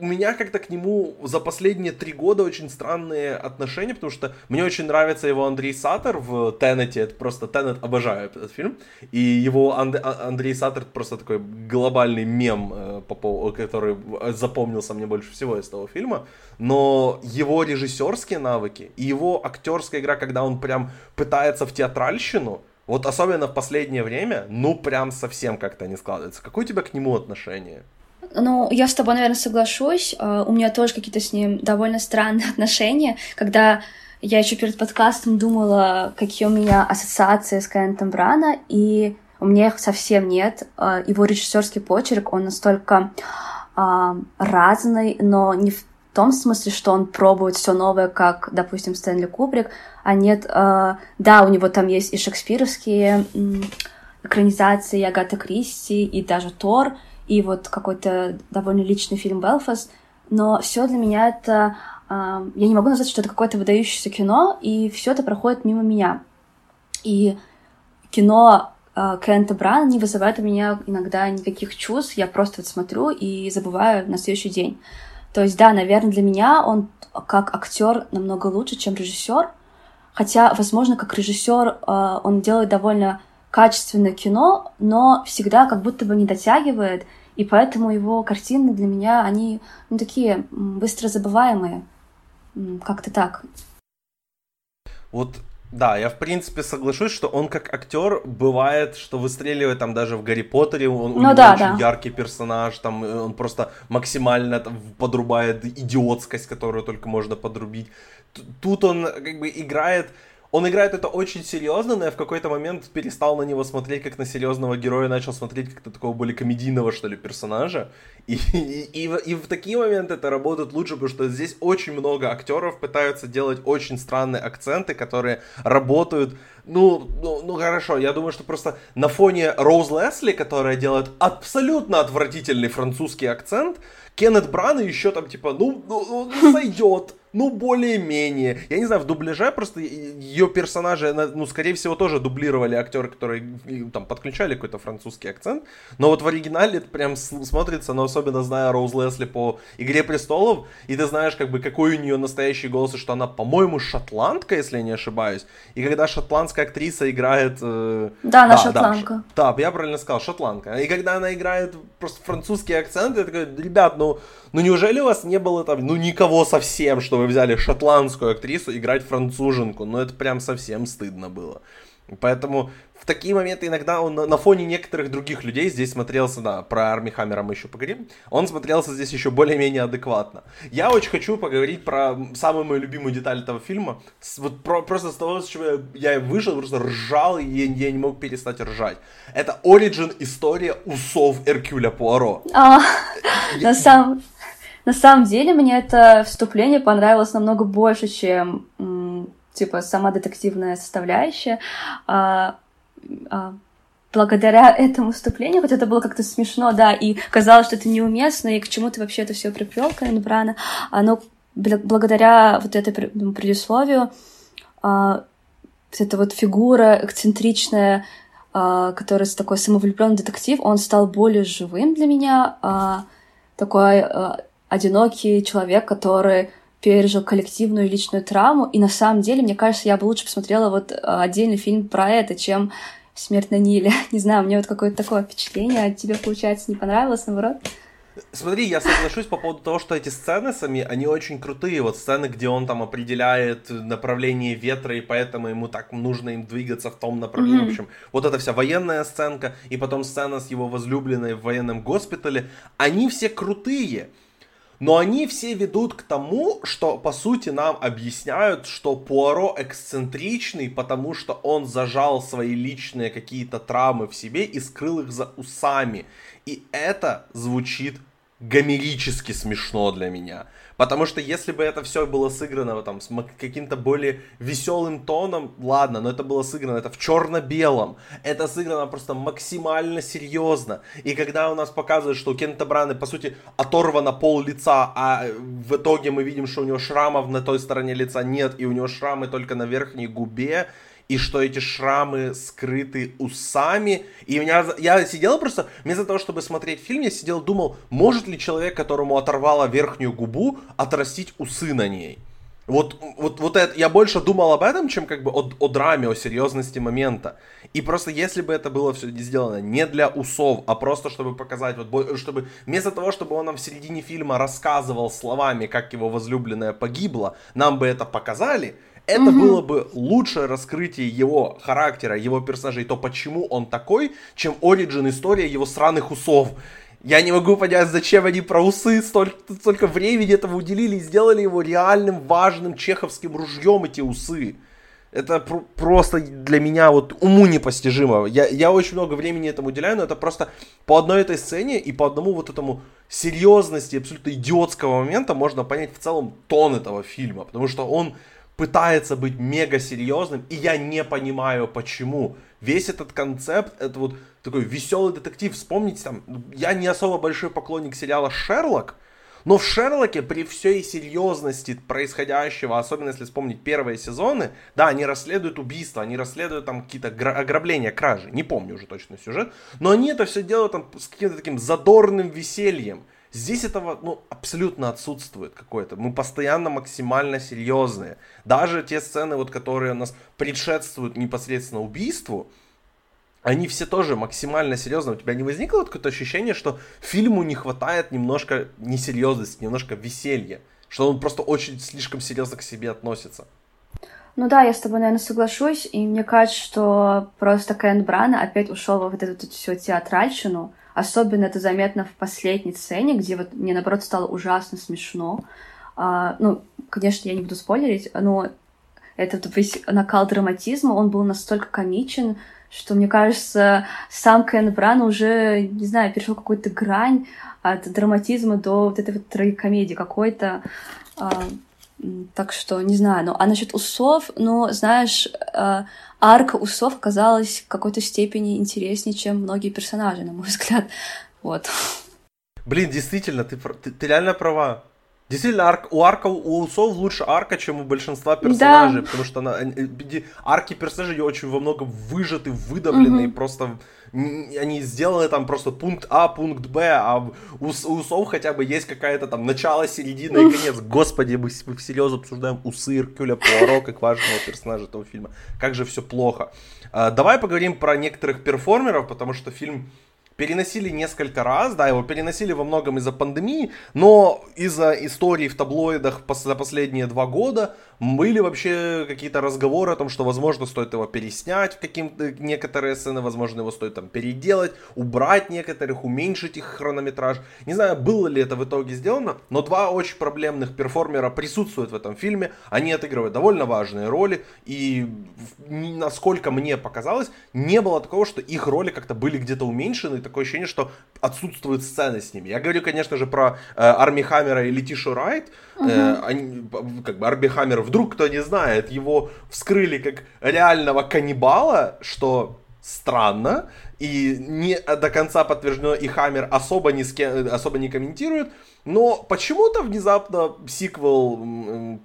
у меня как-то к нему за последние три года очень странные отношения, потому что мне очень нравится его Андрей Саттер в Теннете, это просто Теннет обожаю этот фильм, и его Анд- а, Андрей Саттер просто такой глобальный мем, э, который запомнился мне больше всего из того фильма, но его режиссерские навыки и его актерская игра, когда он прям пытается в театральщину, вот особенно в последнее время, ну прям совсем как-то не складывается. Какое у тебя к нему отношение? Ну, я с тобой, наверное, соглашусь. А, у меня тоже какие-то с ним довольно странные отношения, когда я еще перед подкастом думала, какие у меня ассоциации с Кеннетом Брана, и у меня их совсем нет. А, его режиссерский почерк, он настолько а, разный, но не в том смысле, что он пробует все новое, как, допустим, Стэнли Кубрик, а нет, да, у него там есть и шекспировские экранизации, и Агата Кристи, и даже Тор — и вот какой-то довольно личный фильм «Белфаст», но все для меня это... Э, я не могу назвать, что это какое-то выдающееся кино, и все это проходит мимо меня. И кино э, Кента Брана не вызывает у меня иногда никаких чувств, я просто вот смотрю и забываю на следующий день. То есть, да, наверное, для меня он как актер намного лучше, чем режиссер. Хотя, возможно, как режиссер э, он делает довольно качественное кино, но всегда как будто бы не дотягивает, и поэтому его картины для меня, они ну, такие быстро забываемые. Как-то так. Вот да, я в принципе соглашусь, что он как актер бывает, что выстреливает там даже в Гарри Поттере, он ну, у него да, очень да. яркий персонаж, там он просто максимально там, подрубает идиотскость, которую только можно подрубить. Тут он как бы играет он играет это очень серьезно, но я в какой-то момент перестал на него смотреть как на серьезного героя, начал смотреть как на такого более комедийного, что ли, персонажа. И, и, и, и в такие моменты это работает лучше, потому что здесь очень много актеров пытаются делать очень странные акценты, которые работают. Ну, ну, ну хорошо, я думаю, что просто на фоне Роуз Лесли, которая делает абсолютно отвратительный французский акцент, Кеннет Бран еще там типа, ну, ну, ну сойдет ну, более-менее. Я не знаю, в дубляже просто ее персонажи, ну, скорее всего, тоже дублировали актеры, которые там подключали какой-то французский акцент. Но вот в оригинале это прям смотрится, но особенно зная Роуз Лесли по «Игре престолов», и ты знаешь, как бы, какой у нее настоящий голос, и что она, по-моему, шотландка, если я не ошибаюсь. И когда шотландская актриса играет... Э... Да, она да, шотландка. Да, да, я правильно сказал, шотландка. И когда она играет просто французский акцент, я такой, ребят, ну, ну неужели у вас не было там, ну, никого совсем, что вы взяли шотландскую актрису играть француженку. Ну, это прям совсем стыдно было. Поэтому в такие моменты иногда он на, фоне некоторых других людей здесь смотрелся, да, про Арми Хаммера мы еще поговорим, он смотрелся здесь еще более-менее адекватно. Я очень хочу поговорить про самую мою любимую деталь этого фильма. Вот про, просто с того, с чего я, я вышел, просто ржал, и я, я не мог перестать ржать. Это оригин история усов Эркюля Пуаро. А, на самом на самом деле мне это вступление понравилось намного больше, чем типа сама детективная составляющая. А, благодаря этому вступлению, хоть это было как-то смешно, да, и казалось, что это неуместно, и к чему ты вообще это все приплел, Каин а, но благодаря вот этой предисловию а, вот эта вот фигура эксцентричная, а, которая такой самовлюбленный детектив, он стал более живым для меня, а, такой а, одинокий человек, который пережил коллективную и личную травму. И на самом деле, мне кажется, я бы лучше посмотрела вот отдельный фильм про это, чем «Смерть на Ниле». Не знаю, мне вот какое-то такое впечатление. А тебе, получается, не понравилось, наоборот? Смотри, я соглашусь по поводу того, что эти сцены сами, они очень крутые. Вот сцены, где он там определяет направление ветра, и поэтому ему так нужно им двигаться в том направлении. Mm-hmm. В общем, вот эта вся военная сценка, и потом сцена с его возлюбленной в военном госпитале, они все крутые но они все ведут к тому, что по сути нам объясняют, что Пуаро эксцентричный, потому что он зажал свои личные какие-то травмы в себе и скрыл их за усами. И это звучит гомерически смешно для меня. Потому что если бы это все было сыграно там, с каким-то более веселым тоном, ладно, но это было сыграно, это в черно-белом. Это сыграно просто максимально серьезно. И когда у нас показывают, что у Кента Браны, по сути, оторвано пол лица, а в итоге мы видим, что у него шрамов на той стороне лица нет, и у него шрамы только на верхней губе, и что эти шрамы скрыты усами. И меня, я сидел просто, вместо того, чтобы смотреть фильм, я сидел думал, может ли человек, которому оторвало верхнюю губу, отрастить усы на ней. Вот, вот, вот это, я больше думал об этом, чем как бы о, о драме, о серьезности момента. И просто если бы это было все сделано не для усов, а просто чтобы показать, вот, чтобы вместо того, чтобы он нам в середине фильма рассказывал словами, как его возлюбленная погибла, нам бы это показали, это угу. было бы лучшее раскрытие его характера, его персонажей, то почему он такой, чем оригин история его сраных усов. Я не могу понять, зачем они про усы столько, столько времени этого уделили и сделали его реальным, важным чеховским ружьем, эти усы. Это пр- просто для меня вот уму непостижимо. Я, я очень много времени этому уделяю, но это просто по одной этой сцене и по одному вот этому серьезности, абсолютно идиотского момента можно понять в целом тон этого фильма. Потому что он пытается быть мега серьезным, и я не понимаю почему. Весь этот концепт, это вот такой веселый детектив. Вспомните там, я не особо большой поклонник сериала Шерлок, но в Шерлоке при всей серьезности происходящего, особенно если вспомнить первые сезоны, да, они расследуют убийства, они расследуют там какие-то ограбления, кражи, не помню уже точно сюжет, но они это все делают там с каким-то таким задорным весельем. Здесь этого ну, абсолютно отсутствует какое-то. Мы постоянно максимально серьезные. Даже те сцены, вот, которые нас предшествуют непосредственно убийству, они все тоже максимально серьезные. У тебя не возникло какое-то ощущение, что фильму не хватает немножко несерьезности, немножко веселья? Что он просто очень слишком серьезно к себе относится? Ну да, я с тобой, наверное, соглашусь, и мне кажется, что просто Кен Брана опять ушел во вот эту всю театральщину. Особенно это заметно в последней сцене, где вот мне, наоборот, стало ужасно смешно. А, ну, конечно, я не буду спойлерить, но этот весь накал драматизма, он был настолько комичен, что, мне кажется, сам Кен Бран уже, не знаю, перешел какую-то грань от драматизма до вот этой вот трагикомедии какой-то. А, так что, не знаю. Ну, а насчет усов, ну, знаешь, а, арка усов оказалась в какой-то степени интереснее, чем многие персонажи, на мой взгляд. Вот. Блин, действительно, ты, ты, ты реально права. Действительно, арк, у арка у усов лучше арка, чем у большинства персонажей, да. потому что она, э, арки персонажей очень во многом выжаты, выдавлены, угу. просто они сделаны там просто пункт А, пункт Б, а у, у усов хотя бы есть какая-то там начало, середина и конец. Господи, мы, мы всерьез обсуждаем усы Иркюля Пуаро как важного персонажа этого фильма. Как же все плохо. А, давай поговорим про некоторых перформеров, потому что фильм переносили несколько раз, да, его переносили во многом из-за пандемии, но из-за историй в таблоидах за последние два года были вообще какие-то разговоры о том, что, возможно, стоит его переснять в каким-то некоторые сцены, возможно, его стоит там переделать, убрать некоторых, уменьшить их хронометраж. Не знаю, было ли это в итоге сделано, но два очень проблемных перформера присутствуют в этом фильме, они отыгрывают довольно важные роли, и насколько мне показалось, не было такого, что их роли как-то были где-то уменьшены, такое ощущение, что отсутствуют сцены с ними. Я говорю, конечно же, про э, Арми Хаммера и Летишу Райт. Uh-huh. Э, они, как бы Арми Хаммер, вдруг кто не знает, его вскрыли как реального каннибала, что странно, и не до конца подтверждено, и Хаммер особо не, ски, особо не комментирует, но почему-то внезапно сиквел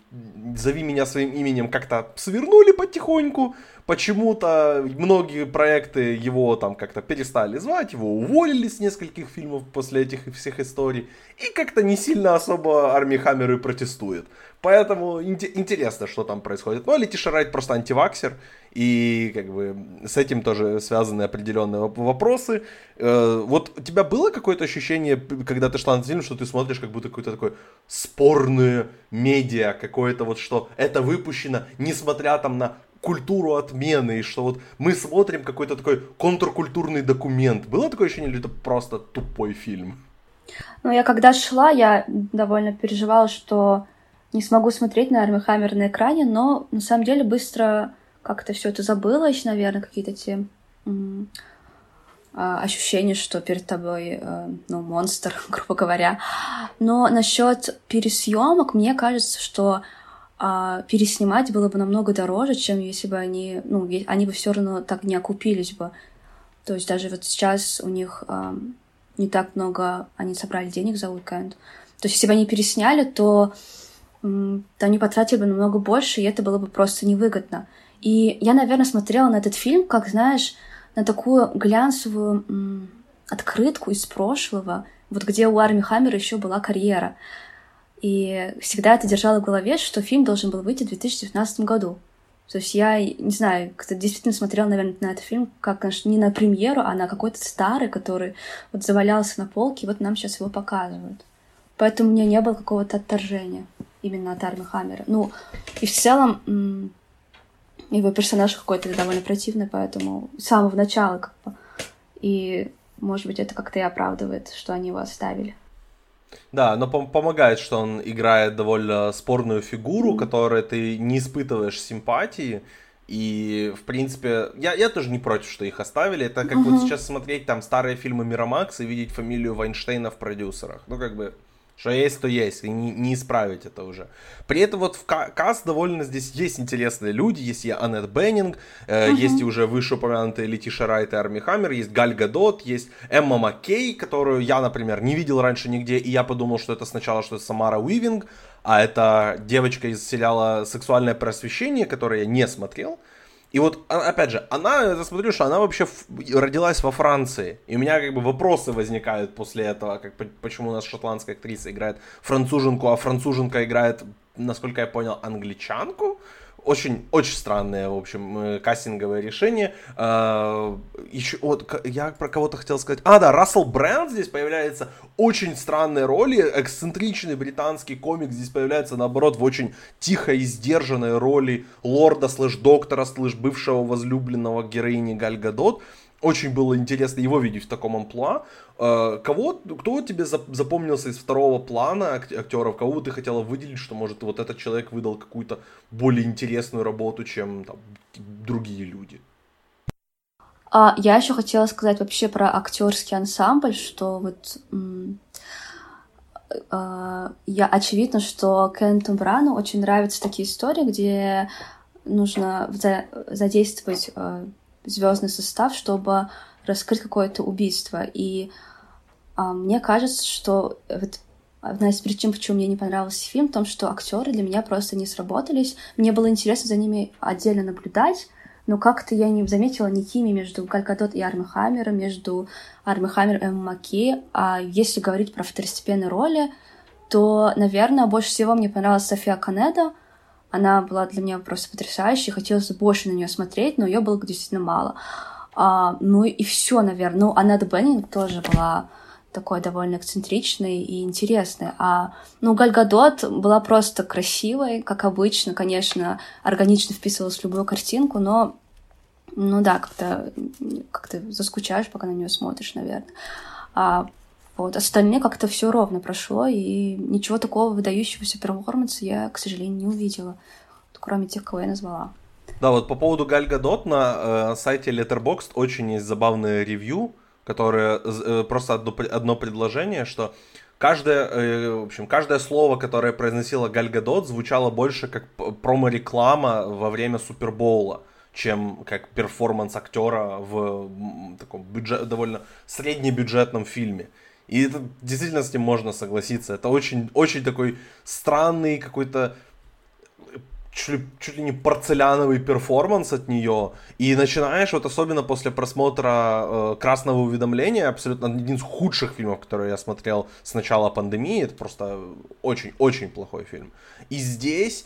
«Зови меня своим именем» как-то свернули потихоньку, почему-то многие проекты его там как-то перестали звать, его уволили с нескольких фильмов после этих всех историй, и как-то не сильно особо Арми Хаммер и протестует. Поэтому интересно, что там происходит. Ну, а Летиша Райт просто антиваксер, и как бы с этим тоже связаны определенные вопросы. Э, вот у тебя было какое-то ощущение, когда ты шла на фильм, что ты смотришь как будто какое-то такое спорное медиа, какое-то вот, что это выпущено, несмотря там на культуру отмены, и что вот мы смотрим какой-то такой контркультурный документ. Было такое ощущение, или это просто тупой фильм? Ну, я когда шла, я довольно переживала, что не смогу смотреть на Арми Хаммер на экране, но на самом деле быстро как-то все это забылось, наверное, какие-то те а, ощущение, что перед тобой, э, ну, монстр, грубо говоря. Но насчет пересъемок, мне кажется, что а переснимать было бы намного дороже, чем если бы они, ну, они бы все равно так не окупились бы. То есть даже вот сейчас у них а, не так много, они собрали денег за уикенд. То есть если бы они пересняли, то, то они потратили бы намного больше, и это было бы просто невыгодно. И я, наверное, смотрела на этот фильм, как, знаешь, на такую глянцевую открытку из прошлого, вот где у Арми Хаммера еще была карьера. И всегда это держала в голове, что фильм должен был выйти в 2019 году. То есть я, не знаю, кто действительно смотрел, наверное, на этот фильм как, конечно, не на премьеру, а на какой-то старый, который вот завалялся на полке, и вот нам сейчас его показывают. Поэтому у меня не было какого-то отторжения именно от Арми Хаммера. Ну, и в целом его персонаж какой-то довольно противный, поэтому с самого начала как бы. И, может быть, это как-то и оправдывает, что они его оставили. Да, но пом- помогает, что он играет довольно спорную фигуру, которой ты не испытываешь симпатии. И, в принципе, я, я тоже не против, что их оставили. Это как uh-huh. вот сейчас смотреть там старые фильмы Мирамакс и видеть фамилию Вайнштейна в продюсерах. Ну, как бы, что есть, то есть, и не, не исправить это уже. При этом вот в каст довольно здесь есть интересные люди, есть и Аннет Беннинг, э, uh-huh. есть и уже вышеупомянутые Летиша Райт и Арми Хаммер, есть Галь Гадот, есть Эмма Маккей, которую я, например, не видел раньше нигде, и я подумал, что это сначала что это Самара Уивинг, а это девочка из сериала «Сексуальное просвещение», который я не смотрел. И вот, а, опять же, она, я смотрю, что она вообще родилась во Франции. И у меня как бы вопросы возникают после этого, как, почему у нас шотландская актриса играет француженку, а француженка играет, насколько я понял, англичанку очень, очень странное, в общем, э, кастинговое решение. А, Еще, вот, я про кого-то хотел сказать. А, да, Рассел Брэнд здесь появляется очень странной роли. Эксцентричный британский комик здесь появляется, наоборот, в очень тихой и сдержанной роли лорда слэш доктора слэш бывшего возлюбленного героини Галь Гадот очень было интересно его видеть в таком амплуа. Э, кого, кто тебе запомнился из второго плана актеров? Кого ты хотела выделить, что, может, вот этот человек выдал какую-то более интересную работу, чем там, другие люди? А, я еще хотела сказать вообще про актерский ансамбль, что вот а, я очевидно, что Кенту Брану очень нравятся такие истории, где нужно задействовать а, звездный состав, чтобы раскрыть какое-то убийство. И а, мне кажется, что вот одна из причин, почему мне не понравился фильм, в том, что актеры для меня просто не сработались. Мне было интересно за ними отдельно наблюдать, но как-то я не заметила ни химии между Галькадот и Арми Хаммером, между Арми Хаммер и Маки. А если говорить про второстепенные роли, то, наверное, больше всего мне понравилась София Канеда, она была для меня просто потрясающей, хотелось больше на нее смотреть, но ее было действительно мало. А, ну и все, наверное. Ну, Аннет Беннинг тоже была такой довольно эксцентричной и интересной. А, ну, Гальгадот была просто красивой, как обычно, конечно, органично вписывалась в любую картинку, но, ну да, как-то как то заскучаешь, пока на нее смотришь, наверное. А вот. Остальные как-то все ровно прошло, и ничего такого выдающегося перформанса я, к сожалению, не увидела, кроме тех, кого я назвала. Да, вот по поводу Галь Гадот на э, сайте Letterboxd очень есть забавное ревью, которое э, просто одно, одно предложение, что каждое, э, в общем, каждое слово, которое произносила Галь Гадот, звучало больше как промо-реклама во время Супербоула чем как перформанс актера в таком бюджет, довольно среднебюджетном фильме. И это действительно с ним можно согласиться. Это очень, очень такой странный какой-то чуть чуть ли не порцеляновый перформанс от нее. И начинаешь, вот особенно после просмотра э, Красного уведомления, абсолютно один из худших фильмов, которые я смотрел с начала пандемии. Это просто очень-очень плохой фильм. И здесь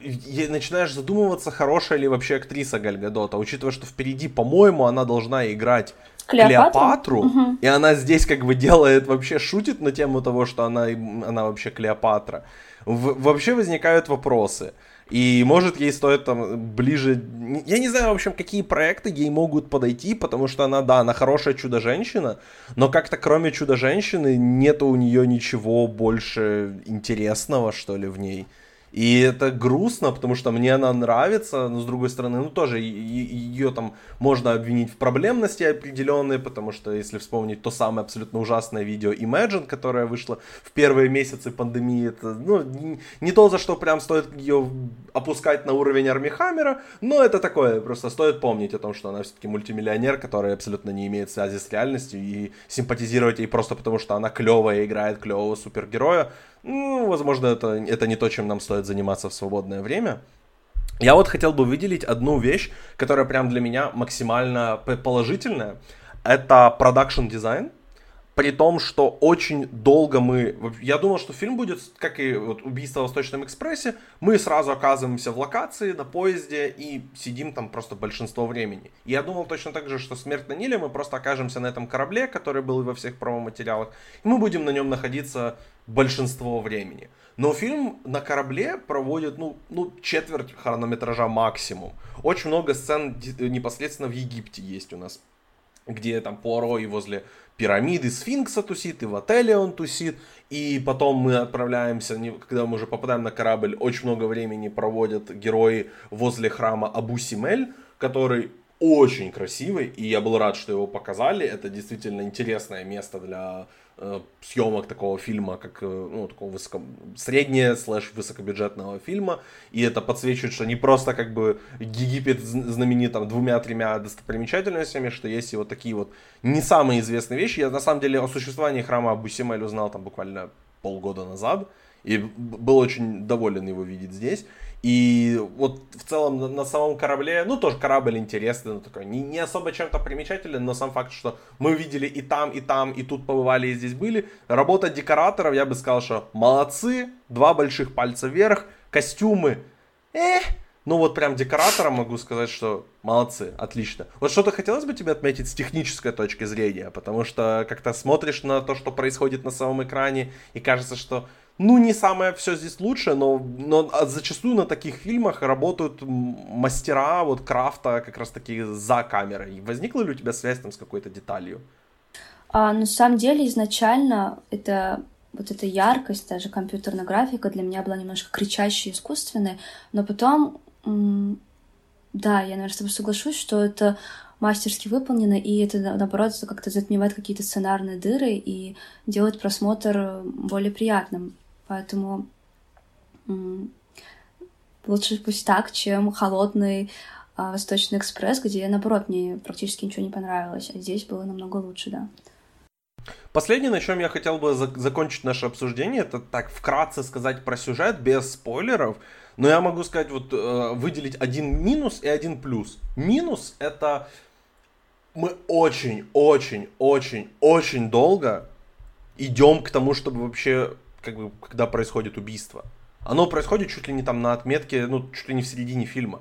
и начинаешь задумываться, хорошая ли вообще актриса Гальгадота, учитывая, что впереди, по-моему, она должна играть Клеопатру, Клеопатру угу. и она здесь как бы делает, вообще шутит на тему того, что она, она вообще Клеопатра. В, вообще возникают вопросы. И может ей стоит там ближе... Я не знаю, в общем, какие проекты ей могут подойти, потому что она, да, она хорошая чудо-женщина, но как-то кроме чудо-женщины нет у нее ничего больше интересного, что ли, в ней. И это грустно, потому что мне она нравится, но с другой стороны, ну тоже ее там можно обвинить в проблемности определенной, потому что если вспомнить то самое абсолютно ужасное видео Imagine, которое вышло в первые месяцы пандемии, это ну, не то, за что прям стоит ее опускать на уровень Арми Хаммера, но это такое, просто стоит помнить о том, что она все-таки мультимиллионер, который абсолютно не имеет связи с реальностью, и симпатизировать ей просто потому, что она клевая играет клевого супергероя, ну, возможно, это, это не то, чем нам стоит заниматься в свободное время. Я вот хотел бы выделить одну вещь, которая прям для меня максимально положительная. Это продакшн дизайн при том, что очень долго мы... Я думал, что фильм будет, как и вот «Убийство в Восточном экспрессе», мы сразу оказываемся в локации на поезде и сидим там просто большинство времени. Я думал точно так же, что «Смерть на Ниле» мы просто окажемся на этом корабле, который был во всех промо-материалах, и мы будем на нем находиться большинство времени. Но фильм на корабле проводит, ну, ну, четверть хронометража максимум. Очень много сцен непосредственно в Египте есть у нас где там Пуаро и возле пирамиды Сфинкса тусит, и в отеле он тусит, и потом мы отправляемся, когда мы уже попадаем на корабль, очень много времени проводят герои возле храма Абу-Симель, который очень красивый, и я был рад, что его показали. Это действительно интересное место для съемок такого фильма, как э, ну, такого высоко... среднее слэш высокобюджетного фильма. И это подсвечивает, что не просто как бы Египет знаменит там двумя-тремя достопримечательностями, что есть и вот такие вот не самые известные вещи. Я на самом деле о существовании храма Абусимель узнал там буквально полгода назад. И был очень доволен его видеть здесь. И вот в целом на, на самом корабле, ну тоже корабль интересный, ну такой, не, не особо чем-то примечательный, но сам факт, что мы видели и там, и там, и тут побывали, и здесь были. Работа декораторов, я бы сказал, что молодцы, два больших пальца вверх, костюмы, эх, ну вот прям декоратором могу сказать, что молодцы, отлично. Вот что-то хотелось бы тебе отметить с технической точки зрения, потому что как-то смотришь на то, что происходит на самом экране, и кажется, что ну, не самое все здесь лучшее, но, но зачастую на таких фильмах работают мастера вот крафта как раз таки за камерой. Возникла ли у тебя связь там с какой-то деталью? А, на самом деле изначально это вот эта яркость, даже компьютерная графика для меня была немножко кричащей, искусственной, но потом да, я, наверное, с тобой соглашусь, что это мастерски выполнено, и это, наоборот, как-то затмевает какие-то сценарные дыры и делает просмотр более приятным. Поэтому лучше пусть так, чем холодный а, Восточный экспресс, где, наоборот, мне практически ничего не понравилось, а здесь было намного лучше, да. Последнее, на чем я хотел бы закончить наше обсуждение, это так вкратце сказать про сюжет без спойлеров. Но я могу сказать, вот э, выделить один минус и один плюс. Минус это мы очень, очень, очень, очень долго идем к тому, чтобы вообще, как бы, когда происходит убийство. Оно происходит чуть ли не там на отметке, ну, чуть ли не в середине фильма.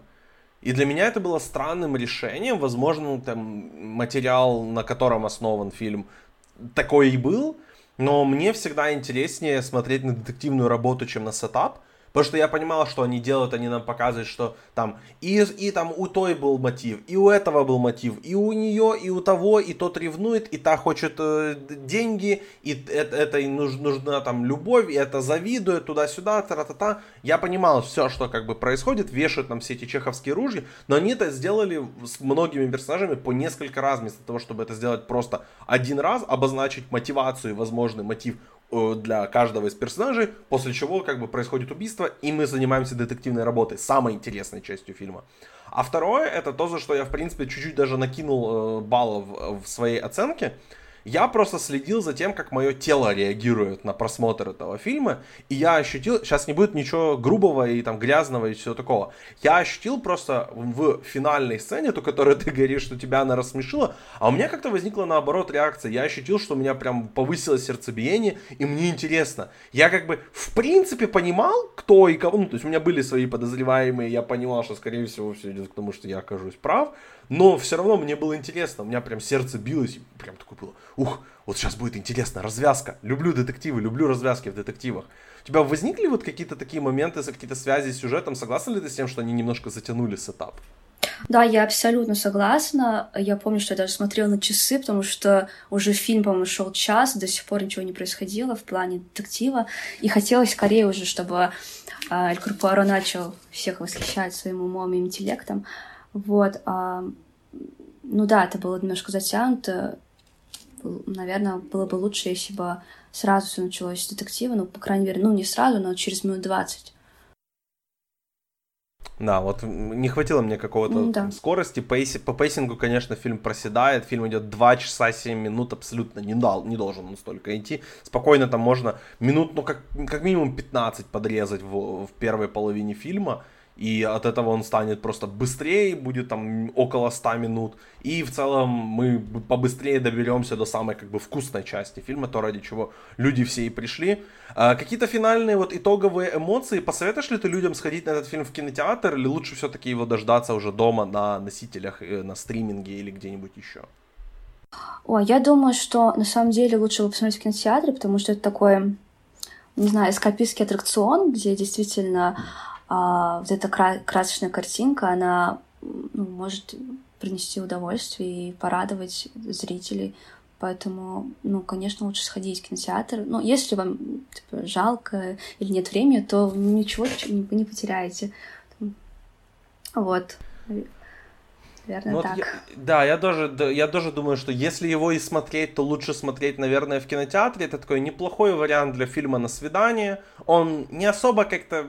И для меня это было странным решением. Возможно, там материал, на котором основан фильм, такой и был. Но мне всегда интереснее смотреть на детективную работу, чем на сетап. Потому что я понимал, что они делают, они нам показывают, что там и, и там у той был мотив, и у этого был мотив, и у нее, и у того, и тот ревнует, и та хочет э, деньги, и это, это нужна, нужна там любовь, и это завидует туда-сюда, та-та-та. Я понимал все, что как бы происходит, вешают нам все эти чеховские ружья, но они это сделали с многими персонажами по несколько раз, вместо того, чтобы это сделать просто один раз, обозначить мотивацию и возможный мотив для каждого из персонажей, после чего как бы происходит убийство, и мы занимаемся детективной работой, самой интересной частью фильма. А второе, это то, за что я, в принципе, чуть-чуть даже накинул э, баллов в своей оценке. Я просто следил за тем, как мое тело реагирует на просмотр этого фильма, и я ощутил, сейчас не будет ничего грубого и там грязного и всего такого, я ощутил просто в финальной сцене, ту, которую ты говоришь, что тебя она рассмешила, а у меня как-то возникла наоборот реакция, я ощутил, что у меня прям повысилось сердцебиение, и мне интересно. Я как бы в принципе понимал, кто и кого, ну то есть у меня были свои подозреваемые, я понимал, что скорее всего все идет к тому, что я окажусь прав, но все равно мне было интересно, у меня прям сердце билось, прям такое было, ух, вот сейчас будет интересно, развязка. Люблю детективы, люблю развязки в детективах. У тебя возникли вот какие-то такие моменты, какие-то связи с сюжетом? Согласна ли ты с тем, что они немножко затянули сетап? Да, я абсолютно согласна. Я помню, что я даже смотрела на часы, потому что уже фильм, по-моему, шел час, до сих пор ничего не происходило в плане детектива. И хотелось скорее уже, чтобы а, Эль Курпуаро начал всех восхищать своим умом и интеллектом. Вот. А, ну да, это было немножко затянуто. Наверное, было бы лучше, если бы сразу все началось с детектива, ну, по крайней мере, ну, не сразу, но через минут 20. Да, вот не хватило мне какого-то да. скорости. Пейси, по пейсингу, конечно, фильм проседает. Фильм идет 2 часа 7 минут, абсолютно не, дал, не должен он столько идти. Спокойно там можно минут, ну, как, как минимум 15 подрезать в, в первой половине фильма и от этого он станет просто быстрее, будет там около 100 минут, и в целом мы побыстрее доберемся до самой как бы вкусной части фильма, то ради чего люди все и пришли. А, какие-то финальные вот итоговые эмоции, посоветуешь ли ты людям сходить на этот фильм в кинотеатр, или лучше все-таки его дождаться уже дома на носителях, э, на стриминге или где-нибудь еще? О, я думаю, что на самом деле лучше его посмотреть в кинотеатре, потому что это такой, не знаю, эскапистский аттракцион, где действительно а, вот эта кра- красочная картинка, она ну, может принести удовольствие и порадовать зрителей. Поэтому, ну, конечно, лучше сходить в кинотеатр. Но если вам типа, жалко или нет времени, то ничего не, не потеряете. Вот. Наверное, ну, так. Я, да, я тоже, я тоже думаю, что если его и смотреть, то лучше смотреть, наверное, в кинотеатре. Это такой неплохой вариант для фильма на свидание. Он не особо как-то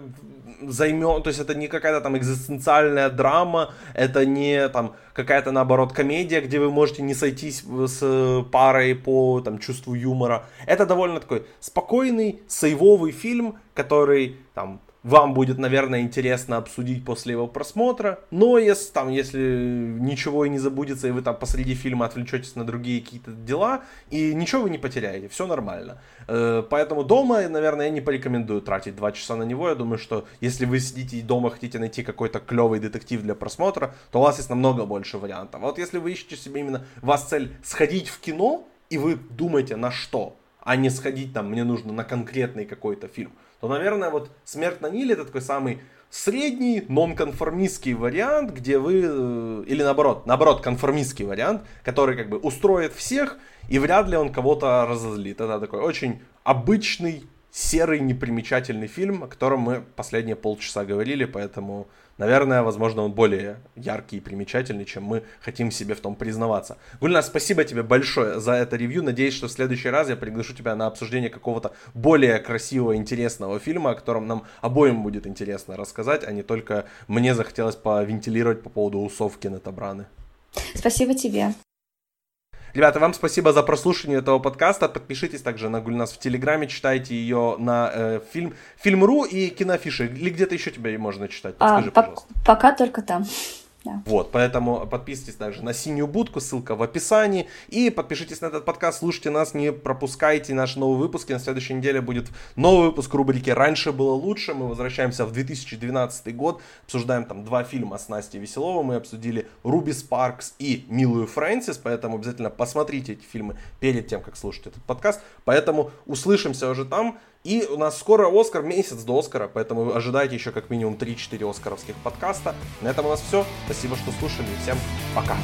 займет, то есть это не какая-то там экзистенциальная драма, это не там какая-то наоборот комедия, где вы можете не сойтись с парой по там чувству юмора. Это довольно такой спокойный, сейвовый фильм, который там вам будет, наверное, интересно обсудить после его просмотра. Но если, там, если ничего и не забудется, и вы там посреди фильма отвлечетесь на другие какие-то дела, и ничего вы не потеряете, все нормально. Э, поэтому дома, наверное, я не порекомендую тратить 2 часа на него. Я думаю, что если вы сидите и дома хотите найти какой-то клевый детектив для просмотра, то у вас есть намного больше вариантов. А вот если вы ищете себе именно, у вас цель сходить в кино, и вы думаете на что, а не сходить там, мне нужно на конкретный какой-то фильм, то, наверное, вот «Смерть на Ниле» это такой самый средний нонконформистский вариант, где вы, э, или наоборот, наоборот, конформистский вариант, который как бы устроит всех, и вряд ли он кого-то разозлит. Это такой очень обычный, серый, непримечательный фильм, о котором мы последние полчаса говорили, поэтому наверное, возможно, он более яркий и примечательный, чем мы хотим себе в том признаваться. Гульнас, спасибо тебе большое за это ревью. Надеюсь, что в следующий раз я приглашу тебя на обсуждение какого-то более красивого, интересного фильма, о котором нам обоим будет интересно рассказать, а не только мне захотелось повентилировать по поводу усов Кеннета Браны. Спасибо тебе. Ребята, вам спасибо за прослушивание этого подкаста. Подпишитесь также на Гульнас в Телеграме, читайте ее на э, фильм Фильм.ру и Кинофиши. Или где-то еще тебя можно читать? А, Подскажи, а, пожалуйста. Пока только там. Да. Вот, поэтому подписывайтесь также на синюю будку, ссылка в описании. И подпишитесь на этот подкаст, слушайте нас, не пропускайте наши новые выпуски. На следующей неделе будет новый выпуск рубрики «Раньше было лучше». Мы возвращаемся в 2012 год, обсуждаем там два фильма с Настей Веселовой. Мы обсудили «Руби Спаркс» и «Милую Фрэнсис», поэтому обязательно посмотрите эти фильмы перед тем, как слушать этот подкаст. Поэтому услышимся уже там. И у нас скоро Оскар, месяц до Оскара, поэтому ожидайте еще как минимум 3-4 оскаровских подкаста. На этом у нас все. Спасибо, что слушали. Всем пока.